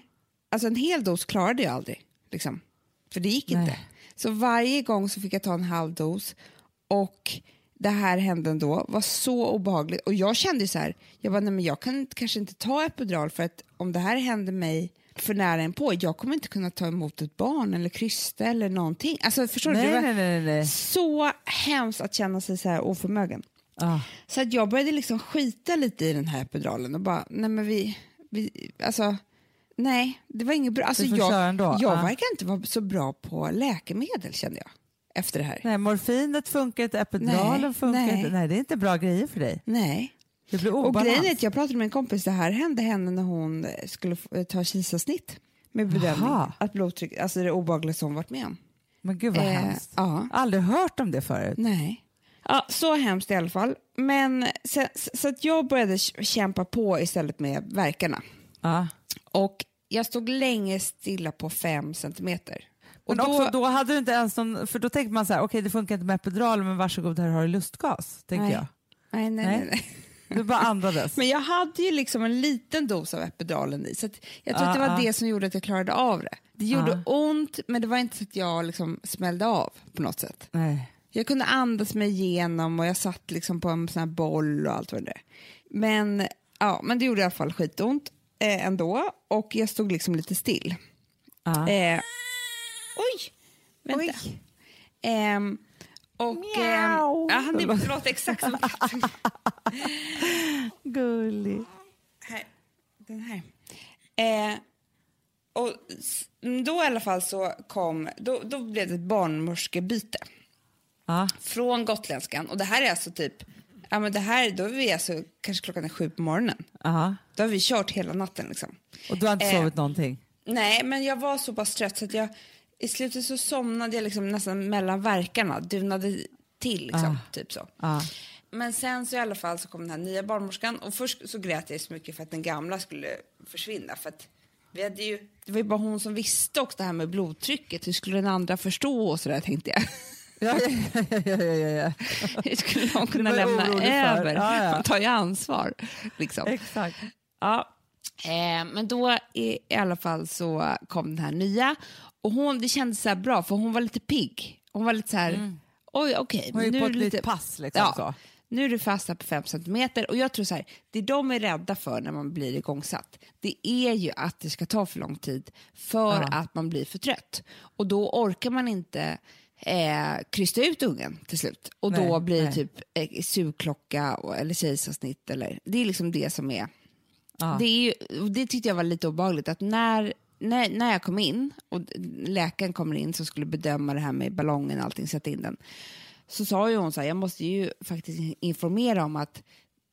alltså en hel dos klarade jag aldrig, liksom. för det gick inte. Så varje gång så fick jag ta en halv dos och det här hände ändå, var så obehagligt. Och jag kände så här, jag bara, nej men jag kan kanske inte ta epidural för att om det här händer mig för nära en på, jag kommer inte kunna ta emot ett barn eller krysta eller någonting. Alltså förstår du? nej, var nej, nej, nej. så hemskt att känna sig så här oförmögen. Ah. Så att jag började liksom skita lite i den här epiduralen och bara, nej men vi, vi alltså, nej, det var inget bra. Alltså, jag jag ja. verkar inte vara så bra på läkemedel kände jag efter det här. Nej, morfinet funkar inte, epiduralen funkar nej. inte. Nej, det är inte bra grejer för dig. Nej. Det blir Och obalans. grejen är att jag pratade med en kompis, det här hände henne när hon skulle ta kejsarsnitt med bedömning Jaha. att blodtryck, alltså det obehagligaste hon varit med om. Men gud vad Eh, hemskt. ja. Aldrig hört om det förut. Nej. Ja, så hemskt i alla fall. Men så, så att jag började kämpa på istället med verkarna. Ja. Och jag stod länge stilla på fem centimeter. Och Men då, också, då hade du inte ens någon, för då tänkte man så här, okej det funkar inte med epidural men varsågod här har du lustgas, tänker Nej. jag. nej, nej, Nej. nej. Du bara andades. Men jag hade ju liksom en liten dos av epiduralen i så jag tror att det var ja. det som gjorde att jag klarade av det. Det gjorde Ja. ont men det var inte så att jag liksom smällde av på något sätt. Nej. Jag kunde andas mig igenom och jag satt liksom på en sån här boll och allt vad det. Men, ja, men det gjorde i alla fall skitont eh, ändå och jag stod liksom lite still. Ja. Eh, oj! Vänta. Oj. Ehm, och, ehm, ja, han det låter exakt som katten. Gullig. här, den här. Eh, och s- då i alla fall så kom, då, då blev det ett barnmorskebyte Ja. från gotländskan. Och det här är alltså typ, ja men det här, då är vi alltså kanske klockan är sju på morgonen. Aha. Då har vi kört hela natten liksom. Och du har inte Eh. sovit någonting? Nej, men jag var så pass trött så att jag i slutet så somnade jag liksom nästan mellan verkarna, dunade till liksom, typ så. Ja. Men sen så i alla fall så kom den här nya barnmorskan och först så grät jag så mycket för att den gamla skulle försvinna för att vi hade ju, det var ju bara hon som visste också det här med blodtrycket, hur skulle den andra förstå och sådär tänkte jag. Ja, ja, ja, ja, ja, ja, ja. Hur skulle de kunna lämna över? Ja, ja. Man tar ju ansvar. Liksom. Exakt. Ja. Eh, men då i, i alla fall så kom den här nya och hon, det kändes så bra för hon var lite pigg. Hon var lite så här, oj okej. Hon är nu på ett det litet pass liksom. Ja, Så. nu är du fast här på fem centimeter och jag tror så här, det de är rädda för när man blir igångsatt, det är ju att det ska ta för lång tid för Ja. att man blir för trött. Och då orkar man inte eh, krysta ut ungen till slut. Och då Nej, blir det typ eh, sugklocka och, eller kejsarsnitt eller, det är liksom det som är Ja. det, är ju, och det tyckte jag var lite obehagligt att när, när, när jag kom in och läkaren kommer in som skulle bedöma det här med ballongen och allting, sätta in den, så sa ju hon så här, jag måste ju faktiskt informera om att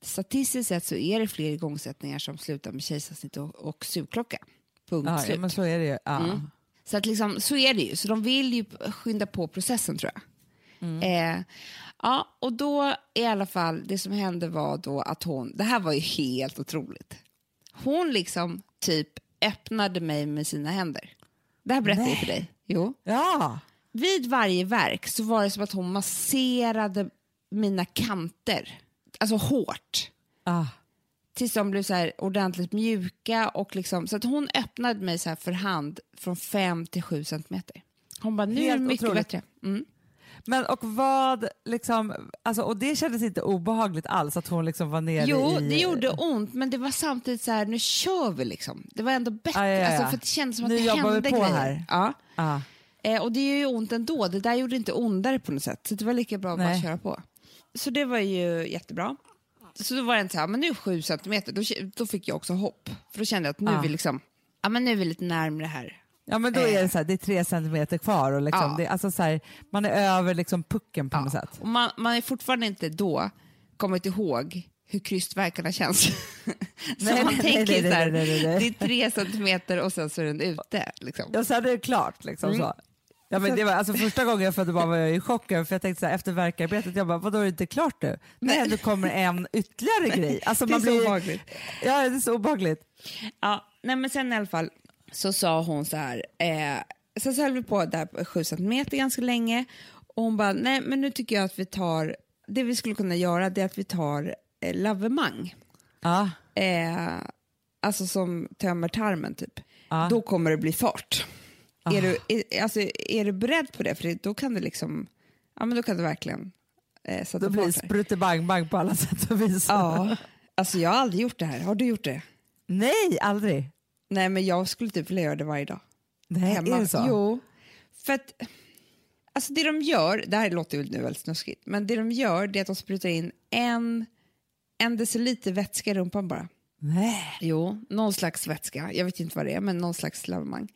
statistiskt sett så är det fler igångsättningar som slutar med kejsarsnitt och, och sugklocka. Punkt Ja, ja, slut. men så är det ju. Ja. Mm. Så att liksom, så är det ju, så de vill ju skynda på processen tror jag. Eh, ja, och då i alla fall, det som hände var då att hon, det här var ju helt otroligt. Hon liksom typ öppnade mig med sina händer. Det här berättade jag för dig. Jo. ja. Vid varje verk så var det som att hon masserade mina kanter, alltså hårt Ah. Tills de blev så här ordentligt mjuka. Och liksom, så att hon öppnade mig så här för hand från 5 till 7 centimeter. Hon bara, nu är det mycket otroligt. bättre. Mm. Men och vad, liksom, alltså, och det kändes inte obehagligt alls att hon liksom var nere Jo, i... det gjorde ont, men det var samtidigt så här, nu kör vi liksom. Det var ändå bättre, Ja, ja, ja. Alltså, för det kändes som att Nu det jobbar vi hände på grejer. här. Ja. Ah. Eh, och det gör ju ont ändå, det där gjorde inte ondare på något sätt. Så det var lika bra att bara köra på. Så det var ju jättebra. Så då var det inte så här, men nu sju centimeter, då, då fick jag också hopp. För då kände jag att nu Ja. vi liksom, ja men nu är vi lite närmare här. Ja men då är det så här, det är tre centimeter kvar och liksom, Ja. det, alltså så här, man är över liksom pucken på något sätt. Och man, man är fortfarande inte då kommit ihåg hur krystvärkarna känns. så Nej, man nej, tänker nej, så här, det är tre centimeter och sen så är den ute. Liksom. Ja, sen är det klart liksom Mm. så. Ja, men det var, alltså, första gången jag födde barn var jag i chock över- för jag tänkte så här, efter verkarbetet, jag bara, vadå är det inte klart nu? Nej, nu kommer en ytterligare grej. Alltså, Det är man så blir, obehagligt. Ja, det är så obehagligt. Ja, nej men sen i alla fall så sa hon så här, eh, sen så höll vi på där sju centimeter ganska länge och hon bara, nej men nu tycker jag att vi tar, det vi skulle kunna göra det är att vi tar eh, lavemang, Ja, eh, alltså som tömmer tarmen typ. Ja. Då kommer det bli fart. Är, du, är, alltså, är du beredd på det? För då kan det liksom, ja men då kan det verkligen eh, sätta då blir det sprutebang-bang på alla sätt och vis. Ja, alltså jag har aldrig gjort det här. Har du gjort det? Nej, aldrig. Nej men jag skulle typ vilja göra det varje dag. Nej, hemma. är det så? Jo, för att Alltså det de gör, det här låter ju nu väldigt snuskigt, men det de gör det är att de sprutar in en, en deciliter vätska i rumpan bara. Nej. Jo, någon slags vätska. Jag vet inte vad det är, men någon slags lavemang.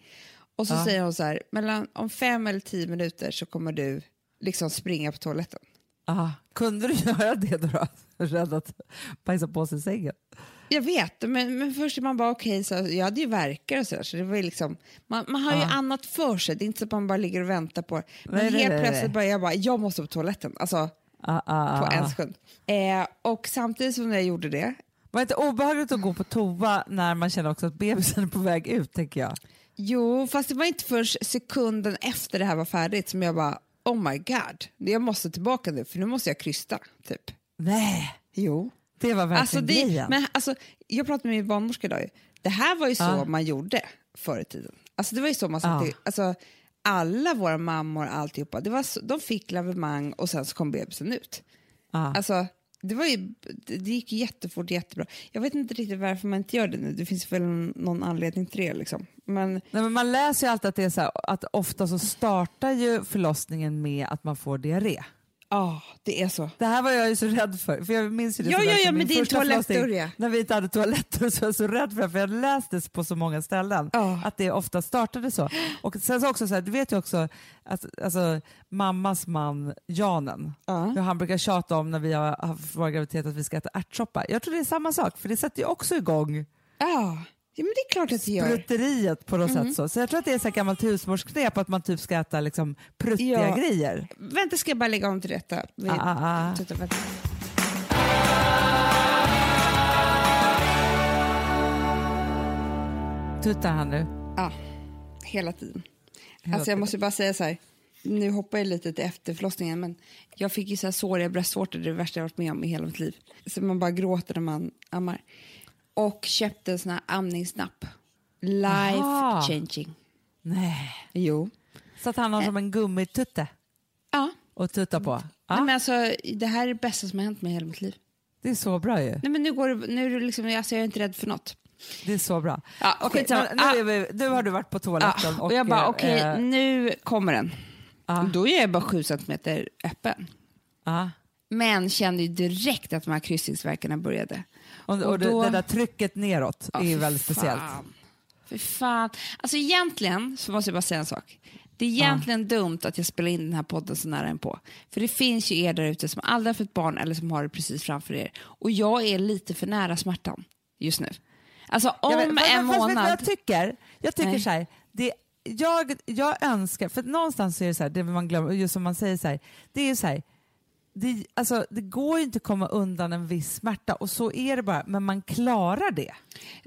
Och så Ja. säger hon så här, mellan, om fem eller tio minuter så kommer du liksom springa på toaletten. Aha. Kunde du göra det då? Rädd att bajsa på sig i sängen? Jag vet, men, men först är man bara okej, så jag hade ju verkar och sådär, så det var ju liksom, man, man har ju Ja. annat för sig, det är inte så att man bara ligger och väntar på. Men Nej, helt nej, plötsligt nej. bara, jag bara, jag måste på toaletten, alltså Ah, ah, på ah, en ah. sekund. Eh, och samtidigt som jag gjorde det, Var det inte obehagligt att gå på toa när man känner också att bebisen är på väg ut, tänker jag? Jo, fast det var inte först sekunden efter det här var färdigt som jag bara, oh my god, jag måste tillbaka nu, för nu måste jag krysta, typ. Nej, Jo. det var verkligen Alltså det, grejen. men alltså, jag pratade med min barnmorska idag. Det här var ju så Ja. man gjorde förr i tiden. Alltså det var ju så man Ja. satte, alltså, alla våra mammor, alltihopa, det var så, de fick lavemang och sen så kom bebisen ut. ah. Alltså, det, var ju, det gick jättefort, jättebra. Jag vet inte riktigt varför man inte gör det nu. Det finns väl någon anledning till det. Liksom. Men Nej, men man läser ju alltid att det är så här, att ofta så startar ju förlossningen med att man får diarré ja, det är så. Det här var jag ju så rädd för. för jag minns ju det Ja, ja, ja, med din ja. När vi inte hade toaletter så var jag så rädd för det, för jag hade läst det på så många ställen. Ja. Att det ofta startade så. Och sen så också så här, du vet ju också att alltså, mammas man Janen, Ja. hur han brukar tjata om när vi har haft vår graviditet att vi ska äta ärtsoppa. Jag tror det är samma sak, för det sätter ju också igång Ja, ja men det är klart att det gör. prutteriet på något Mm. sätt. Så. så jag tror att det är så här gammalt husmorsknep att man typ ska äta liksom pruttiga Ja. grejer. Vänta, ska jag bara lägga om till detta? Vi, Ah, ah, ah. Titta, vänta. Tuttar han nu? Ja, hela tiden. Hela alltså jag måste bara säga så här, nu hoppar jag lite till efterförlossningen men jag fick ju så här såriga bröstvårtor, det är det värsta jag varit med om i hela mitt liv. Så man bara gråter när man ammar. Och köpte en sån här amningsnapp. Life Aha. changing. Nej. Jo. Så att han har som en gummitutte Ja, att tutta på? Ja, Nej, men alltså, det här är det bästa som har hänt mig i hela mitt liv. det är så bra ju. Nej, men nu, går det, nu liksom, alltså, jag är inte rädd för något. Det är så bra. Ja, skitsamma. men nu, är vi, nu har du varit på toaletten och jag bara, eh, okej, eh, nu kommer den. ja, Då är jag bara sju centimeter öppen. ja. Men kände ju direkt att de här kryssningsverkarna började. Och, och, Och det- då- det där trycket neråt Ja, är ju väldigt fan. speciellt. Fy fan. Alltså egentligen så måste jag bara säga en sak. Det är egentligen dumt att jag spelar in den här podden så nära på. För det finns ju er där ute som aldrig har fått barn eller som har det precis framför er. Och jag är lite för nära smärtan just nu. Alltså om Jag vet- en fast vet vad månad... jag tycker? Jag tycker Nej. så här, det, jag, jag önskar, för någonstans är det så här, det man glömmer, just som man säger så här, det är ju så här, det, alltså, det går ju inte att komma undan en viss smärta och så är det bara, men man klarar det.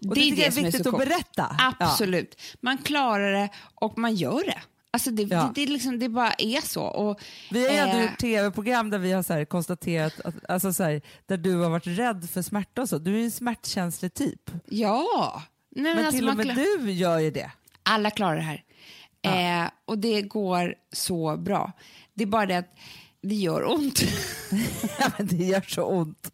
Och det, Det är det är är viktigt så att berätta. Absolut. Man klarar det och man gör det. Alltså det, Ja. det, det, är liksom, det bara är så. Och, Vi har ju ändå eh, gjort tv-program där vi har så konstaterat att, alltså så här, där du har varit rädd för smärta och så. Du är ju en smärtkänslig typ. Ja. Nej, men Men alltså till och med du gör ju det. Alla klarar det här. Eh, och det går så bra. Det är bara det att det gör ont. Ja, men det gör så ont.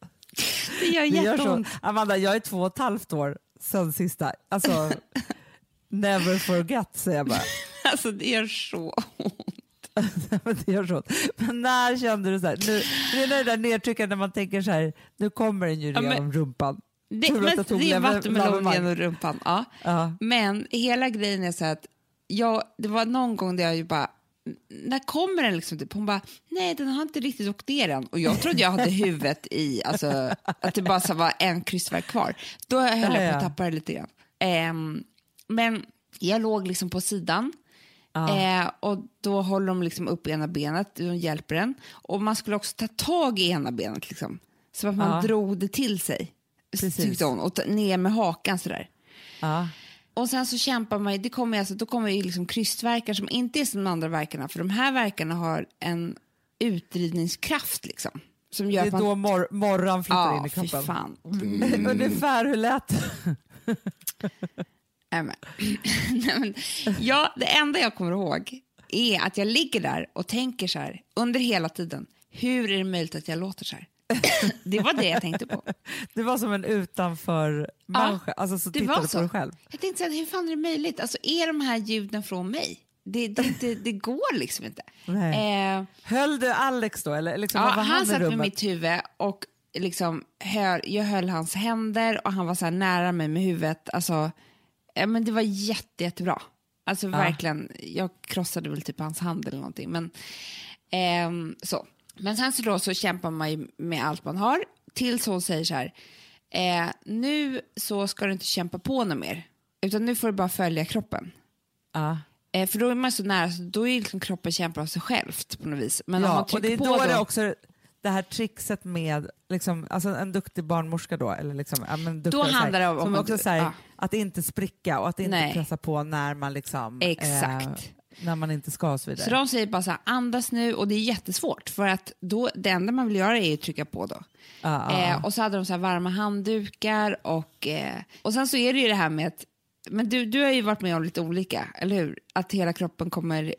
det gör jätteont. Amanda, jag är två och ett halvt år sen sista. Alltså, never forget säger jag bara. Alltså det gör så ont. Det gör så ont. Men när kände du så här, nu, det är det där nedtrycket när man tänker så här, nu kommer den ju Ja, genom rumpan. Det, men, det är vattenmelon genom rumpan. Ja. Ja. Men hela grejen är så att jag, det var någon gång där jag ju bara när kommer den liksom? Typ? Hon bara, nej den har inte riktigt åkt ner än. Och jag trodde jag hade huvudet i, alltså att det bara var en kryssverk kvar. Då höll Ja, jag ja. på att tappa det lite grann. Ehm, men jag låg liksom på sidan Ja. Eh, och då håller de liksom upp ena benet, de hjälper en. Och man skulle också ta tag i ena benet liksom. Så att man Ja. drog det till sig. Precis. Tyckte hon. Och ner med hakan sådär. Ja. Och sen så kämpar man, det kommer alltså, då kommer ju liksom krystverkar som inte är som de andra verkarna. För de här verkarna har en utdrivningskraft liksom. Som gör Det är att man... då mor morran flyttar ja, in i fy kroppen. fan. Ungefär hur lät det? Nej, men. Nej, men, ja, det enda jag kommer ihåg är att jag ligger där och tänker så här under hela tiden. Hur är det möjligt att jag låter så här? det var det jag tänkte på. Det var som en utanför människa, alltså så det tittade var så. på dig själv. Jag tänkte så här, hur fan är det möjligt? Alltså, är de här ljuden från mig? det, det, det, det går liksom inte. Eh, Höll du Alex då? Eller liksom, ja, han, han satt rummet? mitt huvud och liksom höll, jag höll hans händer och han var så här nära mig med huvudet. Alltså, ja, men det var jätte, jättebra. Alltså verkligen, jag krossade väl typ hans hand eller någonting. Men, ehm, så. Men sen så, då, så kämpar man ju med allt man har tills hon säger så här, eh, nu så ska du inte kämpa på något mer, utan nu får du bara följa kroppen. Ja. Eh, för då är man så nära, så då är liksom kroppen kämpar av sig självt på något vis. Men om ja, man och det är på då, då, det också det här trixet med liksom, alltså en duktig barnmorska då, eller liksom, ja, men duktig, Då här, handlar det om- om- också så här, ja. att inte spricka och att inte Nej. pressa på när man liksom, Exakt. eh, när man inte ska och så vidare. Så de säger bara så här, andas nu och det är jättesvårt för att då, det enda man vill göra är att trycka på då. Ja, ja, Eh, och så hade de så här varma handdukar och, eh, och sen så är det ju det här med att, men du, du har ju varit med om lite olika, eller hur? Att hela kroppen kommer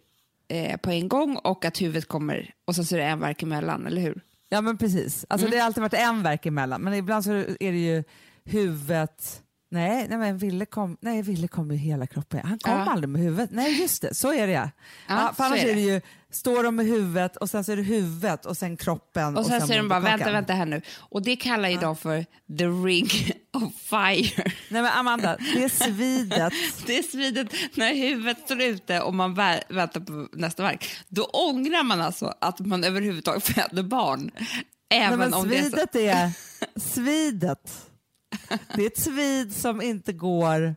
eh, på en gång och att huvudet kommer och sen så är det en verk emellan, eller hur? ja men precis, alltså, det har alltid varit en verk emellan men ibland så är det ju huvudet Nej, nej men Ville kom, nej, Ville kom ju hela kroppen. Han kom Ja. aldrig med huvudet. Nej just det, så är det ja. ja, för annars är är det. det. ju, står de med huvudet och sen så är det huvudet och sen kroppen Och sen säger de bara, vänta, vänta här nu. Och det kallar ju de för the ring of fire. Nej men Amanda, det är svidet. Det är svidet när huvudet står ute och man vä- väntar på nästa verk. Då ångrar man alltså att man överhuvudtaget föder barn. Även Nej, men om det är så. svidet är svidet. Det är ett svid som inte går... Nej,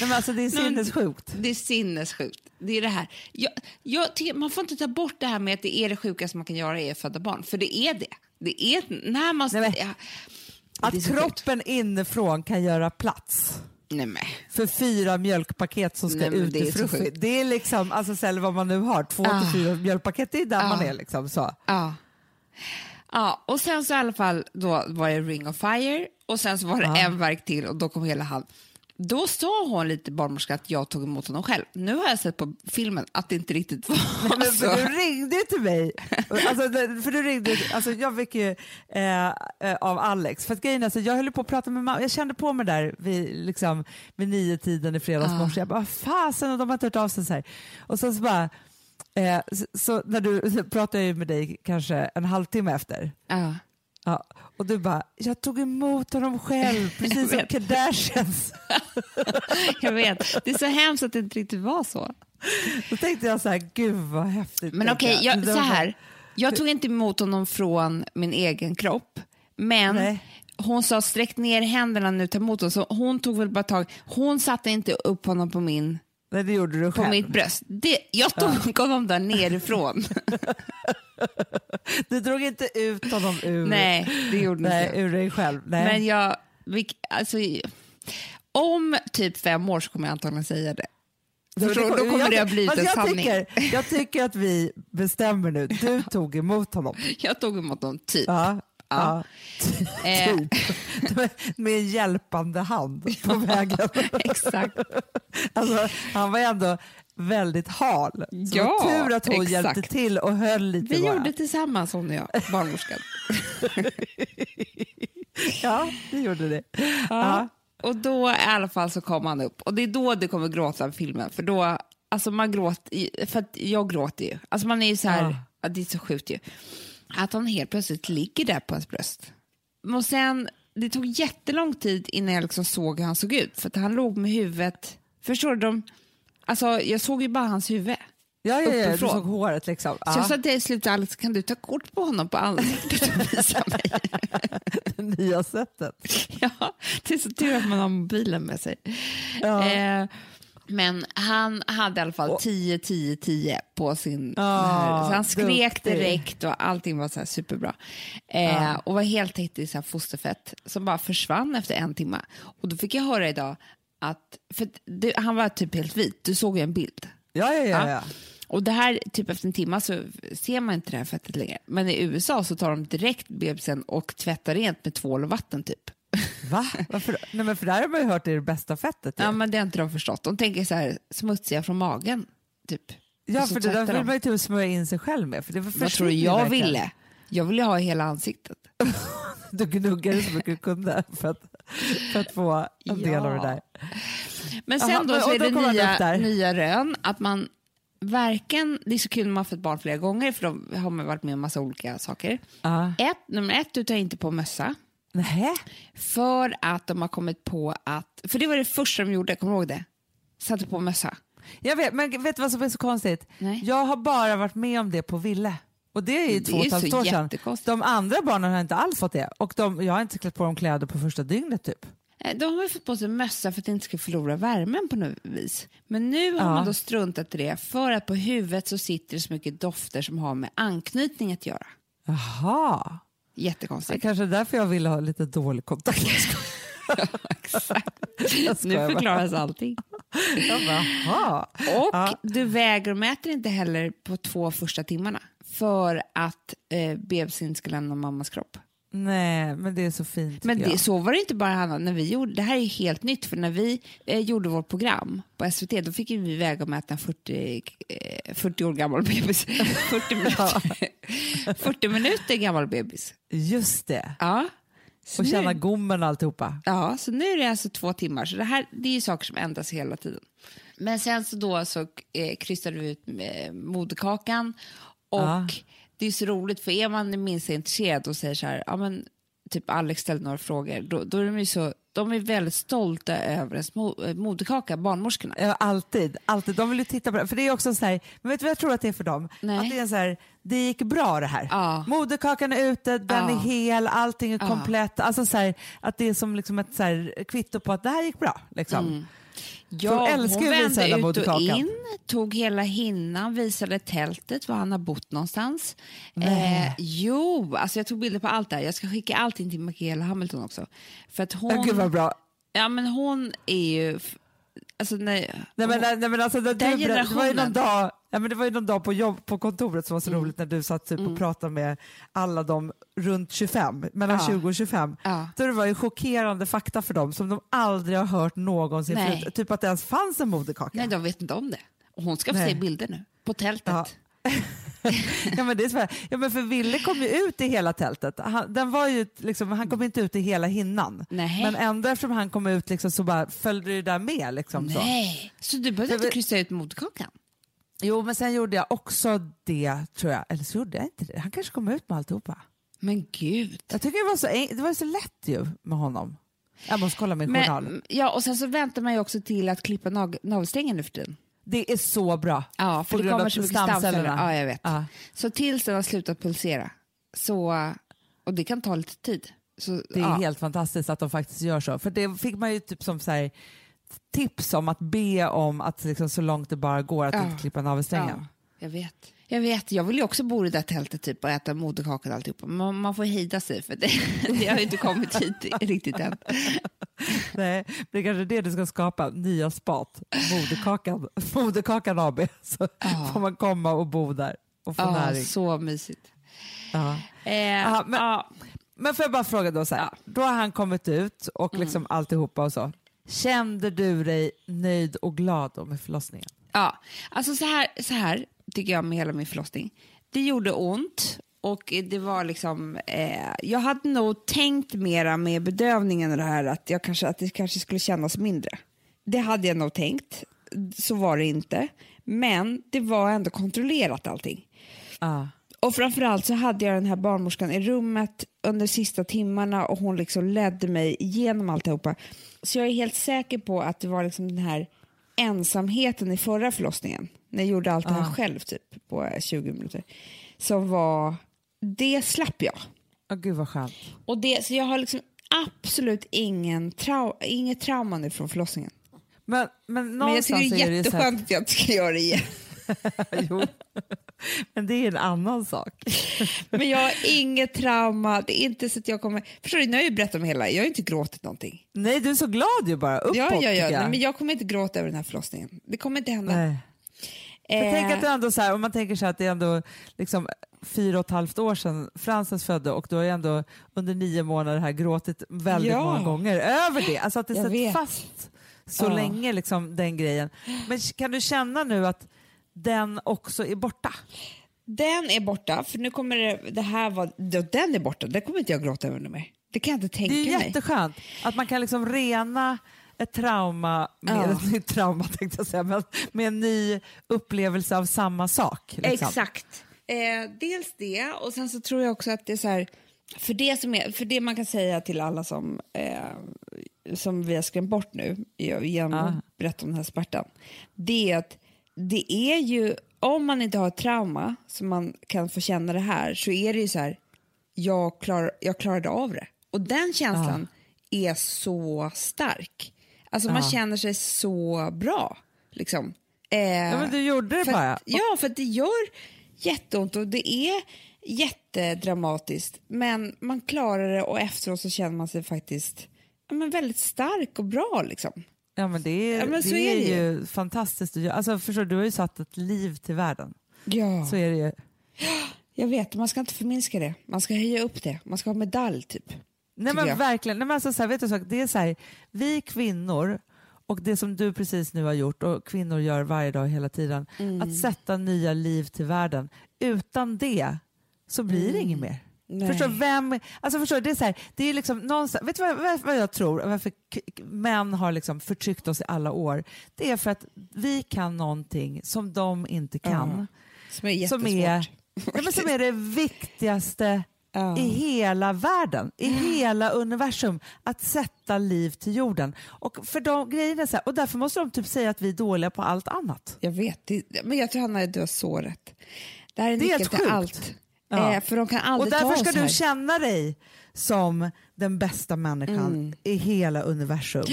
men alltså det är sinnessjukt. Det är sinnessjukt. Det är det här. Jag, jag, man får inte ta bort det här med att det är det sjukaste man kan göra är att föda barn. För det är det. Det är när man... Nej, men- Att så sjukt. kroppen inifrån kan göra plats Nej, för fyra mjölkpaket som ska Nej, ut det i sjukt. Det är liksom, alltså så här, vad man nu har, två Ah. till fyra mjölkpaket, det är där man Ah. är liksom så. Ja. Ja, och sen så i alla fall då var det Ring of Fire och sen så var det Ja. en verk till och då kom hela han. Då sa hon lite barnmorska att jag tog emot honom själv. Nu har jag sett på filmen att det inte riktigt var Men så. du ringde till mig. Alltså, för du ringde, alltså, jag fick ju eh, eh, av Alex, för att grejen är, alltså, jag höll på att prata med mamma, jag kände på mig där vid, liksom, vid nio tiden i fredags Ah. morse, jag bara fasen och de har inte hört av sig så här. Och sen så bara, eh, så, så när du så pratade jag med dig kanske en halvtimme efter. Ja. Ja, och du bara, jag tog emot honom själv, precis som. Kardashians. Jag vet, det är så hemskt att det inte riktigt var så. Då tänkte jag så här, gud vad häftigt. Men okej, jag. jag, så här. Jag tog inte emot honom från min egen kropp, men Nej. hon sa sträck ner händerna nu, ta emot honom. Så hon tog väl bara tag, hon satte inte upp honom på min Nej, det gjorde du på själv. mitt bröst. Det, jag tog honom där nerifrån. Du drog inte ut honom ur, Nej, det gjorde nej, inte ur dig själv. Nej. Men jag, alltså, om typ fem år så kommer jag antagligen säga det. Förstår, då kommer jag, det blivit fast en jag sanning. Tycker, jag tycker att vi bestämmer nu. Du tog emot honom. Jag tog emot honom typ. Ja, ja. Eh, typ. Med en hjälpande hand på vägen. exakt. Alltså, han var ändå väldigt hal. Så Ja, tur att hon exakt. hjälpte till och höll lite Vi bara. gjorde tillsammans, hon och jag, barnmorskan. Ja, det gjorde det. Ja. Ja. Och då i alla fall så kom han upp och det är då det kommer gråta i filmen för då, alltså man gråter, för att jag gråter ju. Alltså man är ju så här, ja. det är så sjukt ju. Att han helt plötsligt ligger där på hans bröst. Och sen, det tog jättelång tid innan jag liksom såg hur han såg ut för att han låg med huvudet, förstår du? De, alltså jag såg ju bara hans huvud. Ja, ja, ja, du såg håret liksom. Så jag Ja, sa till slut Alex, kan du ta kort på honom på ansiktet och visa mig? det nya sättet. Ja, det är så tur att man har mobilen med sig. Ja. Eh, men han hade i alla fall Och- 10, 10, 10 på sin... Här, så han skrek duktig. direkt och allting var så här superbra. Eh, Ja. Och var helt täckt i så här fosterfett som bara försvann efter en timme. Och då fick jag höra idag att, för det, han var typ helt vit, du såg ju en bild. Ja, ja, ja. Ja. ja. Och det här, typ efter en timme så ser man inte det här fettet längre. Men i USA så tar de direkt bebisen och tvättar rent med tvål och vatten typ. Va? Varför? Nej, men för där har man ju hört det är det bästa fettet. ju. Ja, men det har inte de förstått. De tänker så här smutsiga från magen, typ. Ja, för det där vill de. man ju typ smörja in sig själv med. För det Vad tror du jag verkligen. ville? Jag ville ha hela ansiktet. Du gnuggade så mycket du kunde för att, för att få en del av det där. Men sen Jaha, då så är då det nya, nya rön att man varken, det är så kul när man har fått barn flera gånger för då har man varit med om massa olika saker. Ja. Ett, nummer ett, du tar inte på mössa. Nej. För att de har kommit på att, för det var det första de gjorde, kommer du ihåg det? Satte på mössa. Jag vet, men vet du vad som är så konstigt? Nej. Jag har bara varit med om det på Ville. Och det är ju Det två och ett halvt år sedan. De andra barnen har inte alls fått det. Och de, jag har inte klätt på dem kläder på första dygnet typ. Eh, De har ju fått på sig mössa för att inte ska förlora värmen på något vis. Men nu har Ja. man då struntat i det för att på huvudet så sitter det så mycket dofter som har med anknytning att göra. Jaha. Det Jättekonstigt. kanske är därför jag ville ha lite dålig kontakt. Nu förklaras allting. Bara. Och Ja. du väger och mäter inte heller på två första timmarna för att eh, bebisen ska lämna mammas kropp. Nej, men det är så fint. Men det, jag. så var det inte bara Hanna. När vi gjorde, det här är helt nytt, för när vi eh, gjorde vårt program på SVT då fick vi väga och mäta en 40, eh, 40 år gammal bebis. 40 minuter, 40 minuter gammal bebis. Just det. Ja. Så Och känna gommen och alltihopa. ja, så nu är det alltså två timmar. Så det här det är ju saker som ändras hela tiden. Men sen så då så eh, krystade vi ut eh, moderkakan och Ja. Det är så roligt för är man det minsta intresserad och säger så här, ja men typ Alex ställde några frågor, då, då är de ju så, de är väldigt stolta över ens eh, moderkaka, barnmorskorna. Ja, alltid, alltid. De vill ju titta på det. För det är också så här, men vet du vad jag tror att det är för dem? Nej. Att det är så här, det gick bra det här. Ja. Moderkakan är ute, den Ja. är hel, allting är komplett. Alltså så här, att det är som liksom ett så här, kvitto på att det här gick bra. Liksom. Mm. Älskar hon vände ut och in, tog hela hinnan, visade tältet, var han har bott någonstans. Nej. Eh, jo, alltså jag tog bilder på allt där. Jag ska skicka allting till Michaela Hamilton också. För att hon, Ja, Gud vad bra. ja, men hon är ju... Alltså när, Nej, men, nej, men alltså, Den du, berätt- det var ju någon generationen. dag, ja, men det var ju någon dag på, jobb, på kontoret som var så Mm. roligt när du satt typ och pratade med alla de runt 25, mellan Ja. 20 och 25. Ja. Så det var ju chockerande fakta för dem som de aldrig har hört någonsin Nej. förut. Typ att det ens fanns en moderkaka. nej, de vet inte om det. Och hon ska få se bilder nu, på tältet. Ja. ja, men det är så ja, men för Ville kom ju ut i hela tältet. Han, den var ju, liksom, han kom inte ut i hela hinnan. Nej. Men ändå eftersom han kom ut liksom, så bara följde det där med. Liksom, så. Nej, så du behövde inte kryssa ut moderkakan? Jo, men sen gjorde jag också det, tror jag. Eller så gjorde jag inte det. Han kanske kom ut med alltihopa. Men gud. Jag tycker det var så, det var så lätt ju med honom. Jag måste kolla min journal. Men, ja, och sen så väntar man ju också till att klippa nag- navelsträngen nu för tiden. Det är så bra. Ja, för På det kommer så mycket stamceller. Ja, jag vet. Ja. Så tills den har slutat pulsera, så, och det kan ta lite tid. Så, Det är ja. helt fantastiskt att de faktiskt gör så. För det fick man ju typ som så här, tips om att be om att liksom, så långt det bara går att Ja. inte klippa navelsträngen. Ja, jag vet. Jag vet, jag vill ju också bo i det där tältet typ, och äta moderkakan och alltihopa. Men man får hejda sig för det, det har ju inte kommit hit riktigt än. Nej, det är kanske det du ska skapa, nya spat, moderkakan, moderkakan AB. Så Ja. får man komma och bo där och få Ja, näring. så mysigt. Eh, Aha, men- ja, Men får jag bara fråga då, så här, då har han kommit ut och Mm. liksom alltihopa och så. Kände du dig nöjd och glad då med förlossningen? Ja, alltså så här, så här tycker jag med hela min förlossning. Det gjorde ont och det var liksom, eh, jag hade nog tänkt mera med bedövningen och det här att, jag kanske, att det kanske skulle kännas mindre. Det hade jag nog tänkt, så var det inte. Men det var ändå kontrollerat allting. Ja. Och framförallt så hade jag den här barnmorskan i rummet under sista timmarna och hon liksom ledde mig igenom alltihopa. Så jag är helt säker på att det var liksom den här ensamheten i förra förlossningen, när jag gjorde allt det här Ja. själv typ på eh, 20 minuter, som var, det slapp jag. Åh, gud vad skönt. Och det, så jag har liksom absolut ingen trau, inget trauma nu från förlossningen. Men, men Men jag tycker det är jätteskönt att jag inte ska göra det igen. jo. Men det är en annan sak. Men jag har inget trauma, det är inte så att jag kommer... Förstår du, nu har jag ju berättat om hela, jag har inte gråtit någonting. Nej, du är så glad ju bara. Uppåt ja, ja, ja. jag. Nej, men jag kommer inte gråta över den här förlossningen. Det kommer inte hända. Nej. Jag Eh, tänker att det ändå så här, om man tänker så här att det är ändå liksom fyra och ett halvt år sedan Frances födde och du har ju ändå under nio månader här gråtit väldigt Ja. många gånger över det. Alltså att det Jag satt vet. fast så Ja. länge, liksom, den grejen. Men kan du känna nu att den också är borta? Den är borta, för nu kommer det, det här var, då, den är borta, det kommer inte jag gråta över mer. Det kan jag inte tänka Det är ju mig. jätteskönt att man kan liksom rena ett trauma med Ja. ett nytt trauma tänkte jag säga, men med en ny upplevelse av samma sak. Liksom. Exakt. Eh, dels det, och sen så tror jag också att det är så här, för det, som är, för det man kan säga till alla som, eh, som vi har skrämt bort nu genom att Ja. berätta om den här smärtan, det är att det är ju, om man inte har ett trauma som man kan få känna det här, så är det ju så här, jag, klar, jag klarade av det. Och den känslan är så stark. Alltså man Ja. känner sig så bra. Liksom. Eh, Ja, men du gjorde det bara. Att, ja, för det gör jätteont och det är jättedramatiskt. Men man klarar det och efteråt så känner man sig faktiskt ja, men väldigt stark och bra. Liksom. Ja, men det är, Ja, men det är är, det ju fantastiskt. Alltså, förstår, du, har ju satt ett liv till världen. Ja, Så är det ju. jag vet. Man ska inte förminska det. Man ska höja upp det. Man ska ha medalj, typ. Nej men jag. verkligen, Nej, men alltså, så här, vet du, så, det är så här, vi kvinnor och det som du precis nu har gjort och kvinnor gör varje dag hela tiden, Mm. att sätta nya liv till världen. Utan det så blir det inget mer. Mm. Nej. Förstår vem, alltså förstår, det är så här, det är liksom någonstans, vet du vad, vad- jag tror, varför män har liksom förtryckt oss i alla år? Det är för att vi kan någonting som de inte kan. Som är jättesvårt. som, är, men som är det viktigaste Ja. i hela världen, i hela universum, att sätta liv till jorden. Och, för de grejerna så här, och därför måste de typ säga att vi är dåliga på allt annat. Jag vet, det, men jag tror Hanna du har så rätt. Det här är nyckeln till sjukt. allt. Ja. Eh, för de kan Och aldrig ta därför oss ska här. du känna dig som den bästa människan Mm. i hela universum.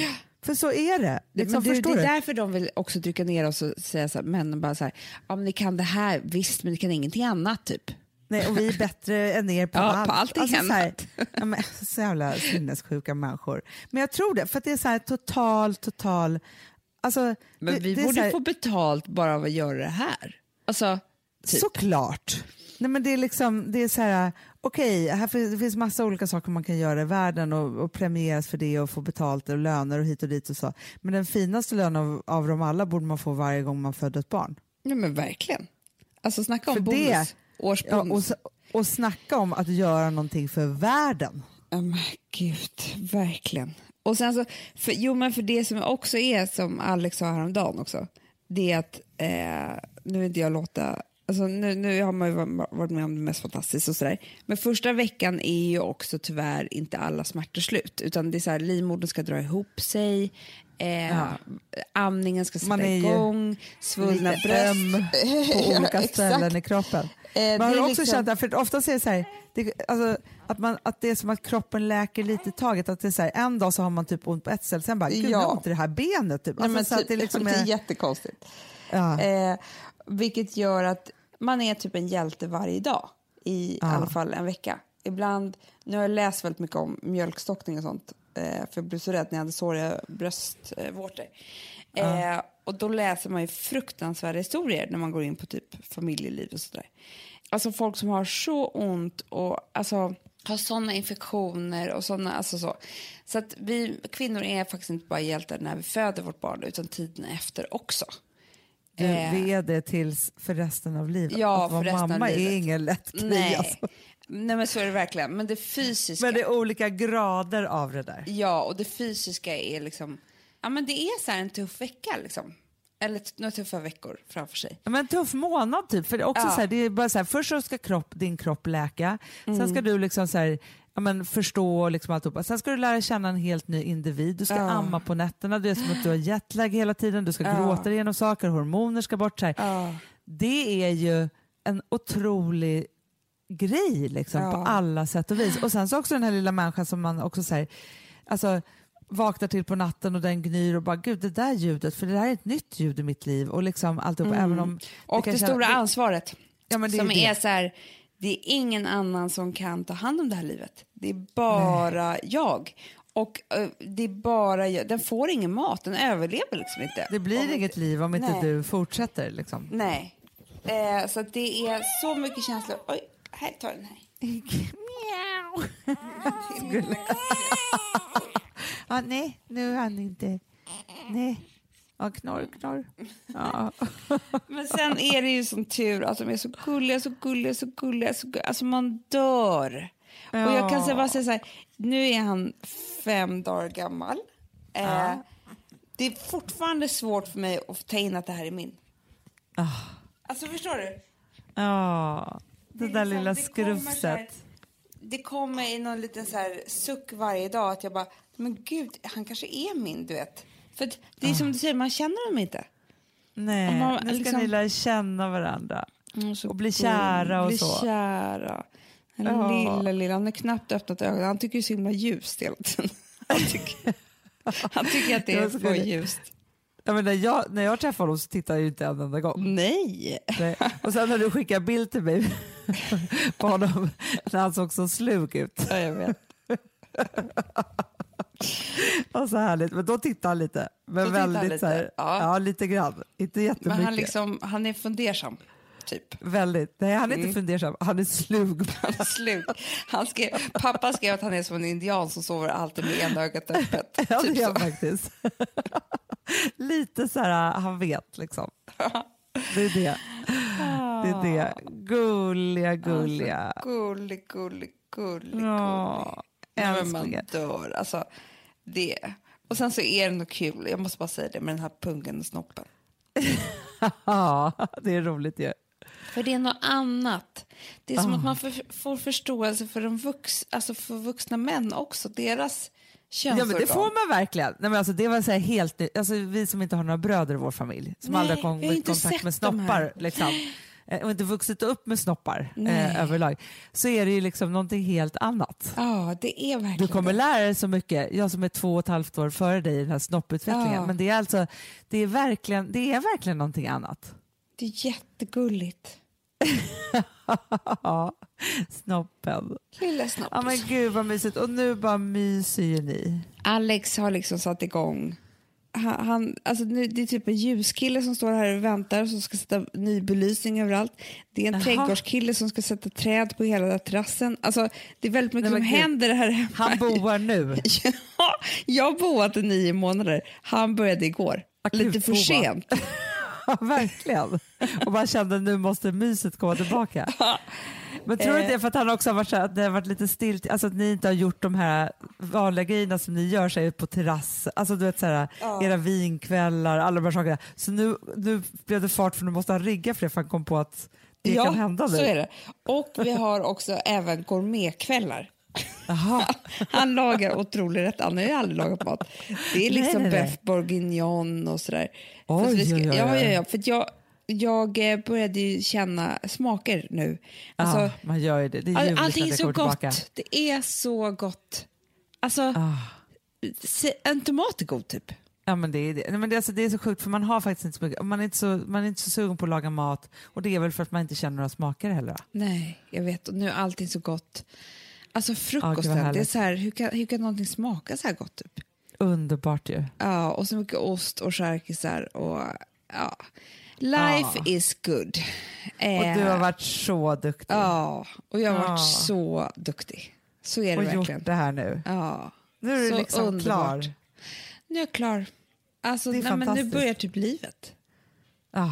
För så är det. Liksom, det förstår är därför de vill också trycka ner oss och säga så här, männen bara så här, ja men ni kan det här, visst men ni kan ingenting annat typ. Nej, och vi är bättre än er på Ja, allt. på allting så, här, ja, men, så jävla sinnessjuka människor. Men jag tror det, för att det är så här total, total... Alltså, Men det, vi det borde här, få betalt bara av att göra det här. Alltså, typ. Såklart. Nej, men det är liksom, det är så här, okej, här finns, det finns massa olika saker man kan göra i världen och, och premieras för det och få betalt och löner och hit och dit och så. Men den finaste lönen av, av dem alla borde man få varje gång man föder ett barn. Nej men verkligen. Alltså snacka om För bonus. det- Ja, Årsbonus. och, s- och snacka om att göra någonting för världen. Ja men gud, verkligen. Och sen så, för, jo men för det som också är som Alex sa häromdagen också, det är att, eh, nu vill inte jag låta, alltså nu, nu har man ju va- varit med om det mest fantastiska och sådär, men första veckan är ju också tyvärr inte alla smärtor slut, utan det är så här, livmodern ska dra ihop sig, eh, Ja. amningen ska sätta igång, svullna bröst. på olika ställen i kroppen. Eh, Man det har också liksom- känt det, för ofta är det så här, det, alltså, att, man, att det är som att kroppen läker lite i taget. Att det är så här, en dag så har man typ ont på ett ställe, sen bara, gud Ja. jag har ont i det här benet. Typ. Nej, Alltså, men så att typ, det liksom det är är, jättekonstigt. ja. Eh, vilket gör att man är typ en hjälte varje dag i Ja. alla fall en vecka. Ibland, nu har jag läst väldigt mycket om mjölkstockning och sånt eh, för jag blev så rädd när jag hade såriga bröstvårtor. Eh, och då läser man ju fruktansvärda historier när man går in på typ familjeliv och sådär. Alltså folk som har så ont och alltså har sådana infektioner och sådana, alltså så. Så att vi kvinnor är faktiskt inte bara hjältar när vi föder vårt barn utan tiden efter också. Du, Eh, vi är det tills för resten av livet. Ja, att vara mamma är ingen lätt grej. Nej. Alltså. Nej men så är det verkligen. Men det fysiska. Men det är olika grader av det där. Ja, och det fysiska är liksom... Ja men det är så här en tuff vecka liksom. Eller några tuffa veckor framför sig. Men en tuff månad typ. För det är också Ja. så här, det är bara så här, först så ska kropp, din kropp läka, sen Mm. ska du liksom så här, ja, men förstå liksom alltihopa. Sen ska du lära känna en helt ny individ. Du ska Ja. amma på nätterna, det är som att du har jetlag hela tiden, du ska Ja. gråta igenom saker, hormoner ska bort. Så. Ja. Det är ju en otrolig grej liksom, Ja. på alla sätt och vis. Och sen så också den här lilla människan som man också säger, alltså vaknar till på natten och den gnyr och bara gud det där ljudet, för det där är ett nytt ljud i mitt liv och liksom alltihopa, även om Och kan det känna- stora det- ansvaret. Ja, det är som det. är så här, det är ingen annan som kan ta hand om det här livet. Det är bara jag. Och eh, det är bara jag. Den får ingen mat, den överlever liksom inte. Det blir Om inget liv om inte Nej. du fortsätter. Liksom. Nej. Eh, så det är så mycket känslor. Oj, här tar den här. ja, nej, nu är han inte... Nej. Ja, knorr, knorr. Ja. Men sen är det ju som tur att de är så gulliga, så gulliga, så gulliga. Så gulliga. Alltså man dör. Och jag kan säga, bara säga så här, nu är han fem dagar gammal. Eh, det är fortfarande svårt för mig att ta in att det här är min. Ah. Alltså förstår du? Ja, det, är där liksom- lilla det så skrufset. Det kommer i någon liten så här suck varje dag att jag bara, men gud, han kanske är min, du vet. För det är som du säger, man känner dem inte. Nej, man nu ska liksom- ni lära känna varandra. Mm, Och bli kära och bli så. kära. Den Ja. lilla, lilla. Han har knappt öppnat ögonen. Han tycker är så himla ljust hela tiden. Han tycker, han tycker att det är för ljust. Ja, men när, jag, när jag träffar honom så tittar jag ju inte en enda gång. Nej! Nej. Och sen när du skickar bild till mig på honom när han såg så slug ut. Ja, jag vet. Och så härligt. Men då tittar han lite. Men han väldigt lite, så här, ja. ja. lite grann. Inte jättemycket. Men han, liksom, han är fundersam, typ. Väldigt. Nej, han är Mm. inte fundersam. Han är slug. Han är slug. Han skrev, pappa skrev att han är som en indian som sover alltid med ena ögat öppet. Ja, typ det är så. han faktiskt. lite så här, han vet liksom. Det är det. Det är det. Gulliga, gulliga. Alltså, gullig, gullig, gullig, gullig. Ja, men man dör. Alltså, det. Och sen så är det nog kul, jag måste bara säga det, med den här pungen och snoppen. Ja, det är roligt ju. För det är något annat. Det är som Ah. att man får, får förståelse för, de vux, alltså för vuxna män också, deras Ja, könsorgan. men det får man verkligen. Nej, men alltså, det var så här helt alltså, Vi som inte har några bröder i vår familj, som Nej, aldrig har kommit i kontakt med sett de här. snoppar liksom, och inte vuxit upp med snoppar eh, överlag, så är det ju liksom någonting helt annat. Ja, det är verkligen Du kommer lära dig så mycket, jag som är två och ett halvt år före dig i den här snopputvecklingen, Ja. men det är alltså, det är verkligen, det är verkligen någonting annat. Det är jättegulligt. snoppen. Lilla snopp. Ja men gud vad mysigt, och nu bara myser ju ni. Alex har liksom satt igång. Han, han, alltså det är typ en ljuskille som står här och väntar som ska sätta ny belysning överallt. Det är en Jaha. trädgårdskille som ska sätta träd på hela terrassen. Alltså, det är väldigt mycket Nej, som gud. händer här hemma. Han boar nu. Ja, jag har boat i nio månader. Han började igår. Lite för Akutboa. sent. Ja, verkligen. Och man kände nu måste myset komma tillbaka. Men tror du inte det för att han också har varit så här, att det har varit lite stilt, alltså att ni inte har gjort de här vanliga grejerna som ni gör sig på terrass, alltså du vet så här, era vinkvällar, alla de här sakerna. Så nu, nu blev det fart för nu måste han rigga för det för han kom på att det ja, kan hända nu. så är det. Och vi har också även gourmetkvällar. Jaha. Han lagar otrolig rätt. Han har ju aldrig lagat mat. Det är liksom nej, nej. beef bourguignon och sådär. Oj, För vi ska, Ja, ja, ja. För jag, jag eh, började ju känna smaker nu. Alltså, ja, man gör ju det, det är allting är så gott. tillbaka. Det är så gott. Alltså, Ah. en tomat är god typ. Ja men det är det. Men det, alltså, det är så sjukt för man har faktiskt inte så mycket, man är inte så, man är inte så sugen på att laga mat och det är väl för att man inte känner några smaker heller. va? Nej, jag vet. Och nu är allting så gott. Alltså frukosten, det är så här, hur kan, hur kan någonting smaka så här gott? Typ? Underbart ju. Ja, och så mycket ost och charkisar och ja. Life Ja. is good. Och Eh, du har varit så duktig Ja, och jag har varit Ja. så duktig. Så är det och verkligen. gjort det här nu. Ja. Nu är du Så liksom underbart. klar. Nu är jag klar. Alltså, Det är nej, men nu börjar typ livet. Ah.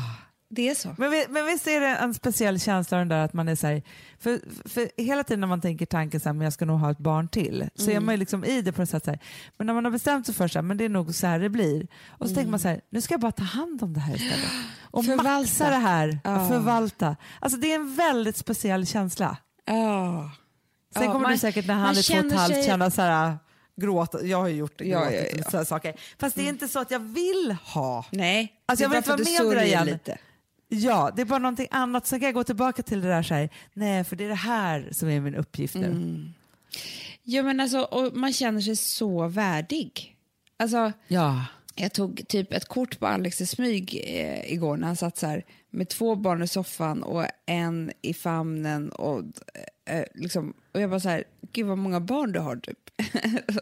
Det är så. Men, vi- men visst är det en speciell känsla den där att man är så här, för, för hela tiden när man tänker tanken så här, men jag ska nog ha ett barn till, så Mm. är man ju liksom i det på något sätt så här, men när man har bestämt sig för så här, men det är nog så här det blir, och så tänker man så här, nu ska jag bara ta hand om det här istället. Och Mm. Förvalta. maxa det här, och förvalta. Alltså det är en väldigt speciell känsla. Ja. Sen kommer man- du säkert när han är två och ett halvt sig- känna så här, gråta, jag har ju gjort Ja, gråtit ja, ja. saker. Fast det är inte så att jag vill ha. Nej, Alltså, jag vill inte vara med om det igen. lite. Ja, det är bara någonting annat. Sen kan jag gå tillbaka till det där så här, nej för det är det här som är min uppgift nu. Mm. Ja, men alltså, och man känner sig så värdig. Alltså, Ja. jag tog typ ett kort på Alex i smyg eh, igår när han satt så här med två barn i soffan och en i famnen och, eh, liksom, och jag bara så här, gud vad många barn du har typ.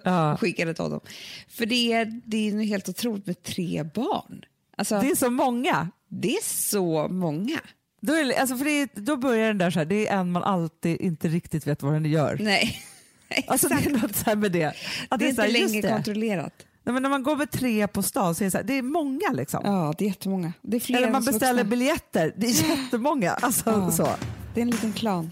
Ja. skickade till honom. För det är, det är helt otroligt med tre barn. Alltså, det, är så många. Är så många. Då, är, det- alltså för det är, då börjar den där så här, det är en man alltid inte riktigt vet vad den gör. Nej, Alltså det är något så med det. Att det är så här, inte längre det. kontrollerat. Nej, men när man går med tre på stan så är det, så här, det är många liksom. Ja, det är jättemånga. Det är fler Eller man beställer vuxna. biljetter, det är jättemånga. Alltså, Ja. så. Det är en liten klan.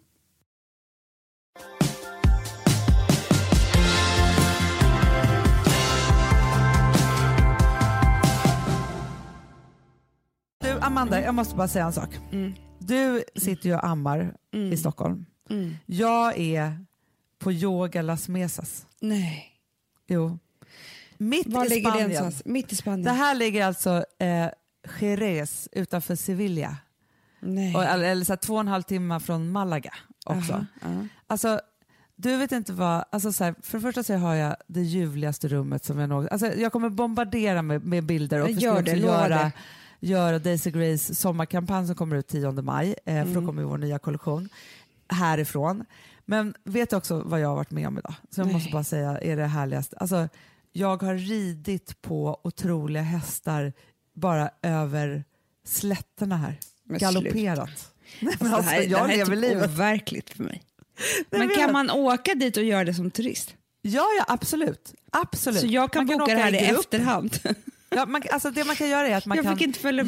Amanda, jag måste bara säga en sak. Mm. Du sitter ju och ammar Mm. i Stockholm. Mm. Jag är på yoga Las Mesas. Nej. Jo. Mitt Var i ligger det Spanien. någonstans? Mitt i Spanien? Det här ligger alltså eh, Jerez utanför Sevilla. Nej. Och, eller så här, två och en halv timme från Malaga också. Aha, ja. Alltså, du vet inte vad, alltså så här, för det första så har jag det ljuvligaste rummet som jag någonsin, alltså jag kommer bombardera med, med bilder och gör det, göra, det. Göra Daisy Grace sommarkampanj som kommer ut 10 maj, eh, för Mm. då kommer vår nya kollektion härifrån. Men vet du också vad jag har varit med om idag? Så jag Nej. måste bara säga är det härligaste. Alltså, jag har ridit på otroliga hästar bara över slätterna här. Men Galopperat. Nej, men Alltså, alltså, det här, jag det här lever är typ livet. overkligt för mig. Men men kan man åka dit och göra det som turist? Ja, ja absolut. absolut. Så jag kan Man boka åka det här i efterhand? Ja, man, alltså det man kan göra är att man jag kan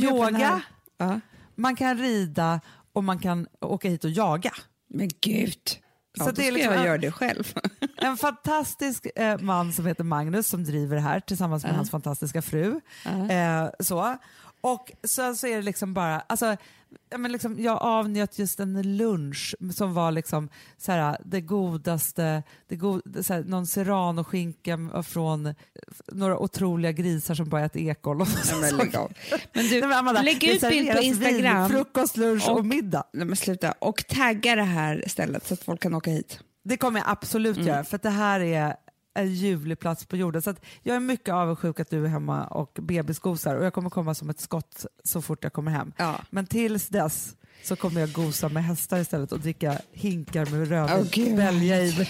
yoga. Ja. man kan rida och man kan åka hit och jaga. Men gud. Ja, Så då det är ska liksom- jag göra det själv. En fantastisk eh, man som heter Magnus som driver det här tillsammans med Ja. hans fantastiska fru. Ja. Eh, så. Och sen så är det liksom bara, alltså, ja, men liksom, jag avnjöt just en lunch som var liksom så här, det godaste, det god, så här, någon serranoskinka från några otroliga grisar som bara äter ekoll. Och men lägg av. Men du, Nej, men Amanda, lägg ut bild på Instagram. Vin, frukost, lunch och, Och- middag. Nej, men sluta. Och tagga det här stället så att folk kan åka hit. Det kommer jag absolut Mm. göra för att det här är en ljuvlig plats på jorden. Så att jag är mycket avundsjuk att du är hemma och bebisgosar och jag kommer komma som ett skott så fort jag kommer hem. Ja. Men tills dess så kommer jag gosa med hästar istället och dricka hinkar med rödvin. Gud. välja i mig.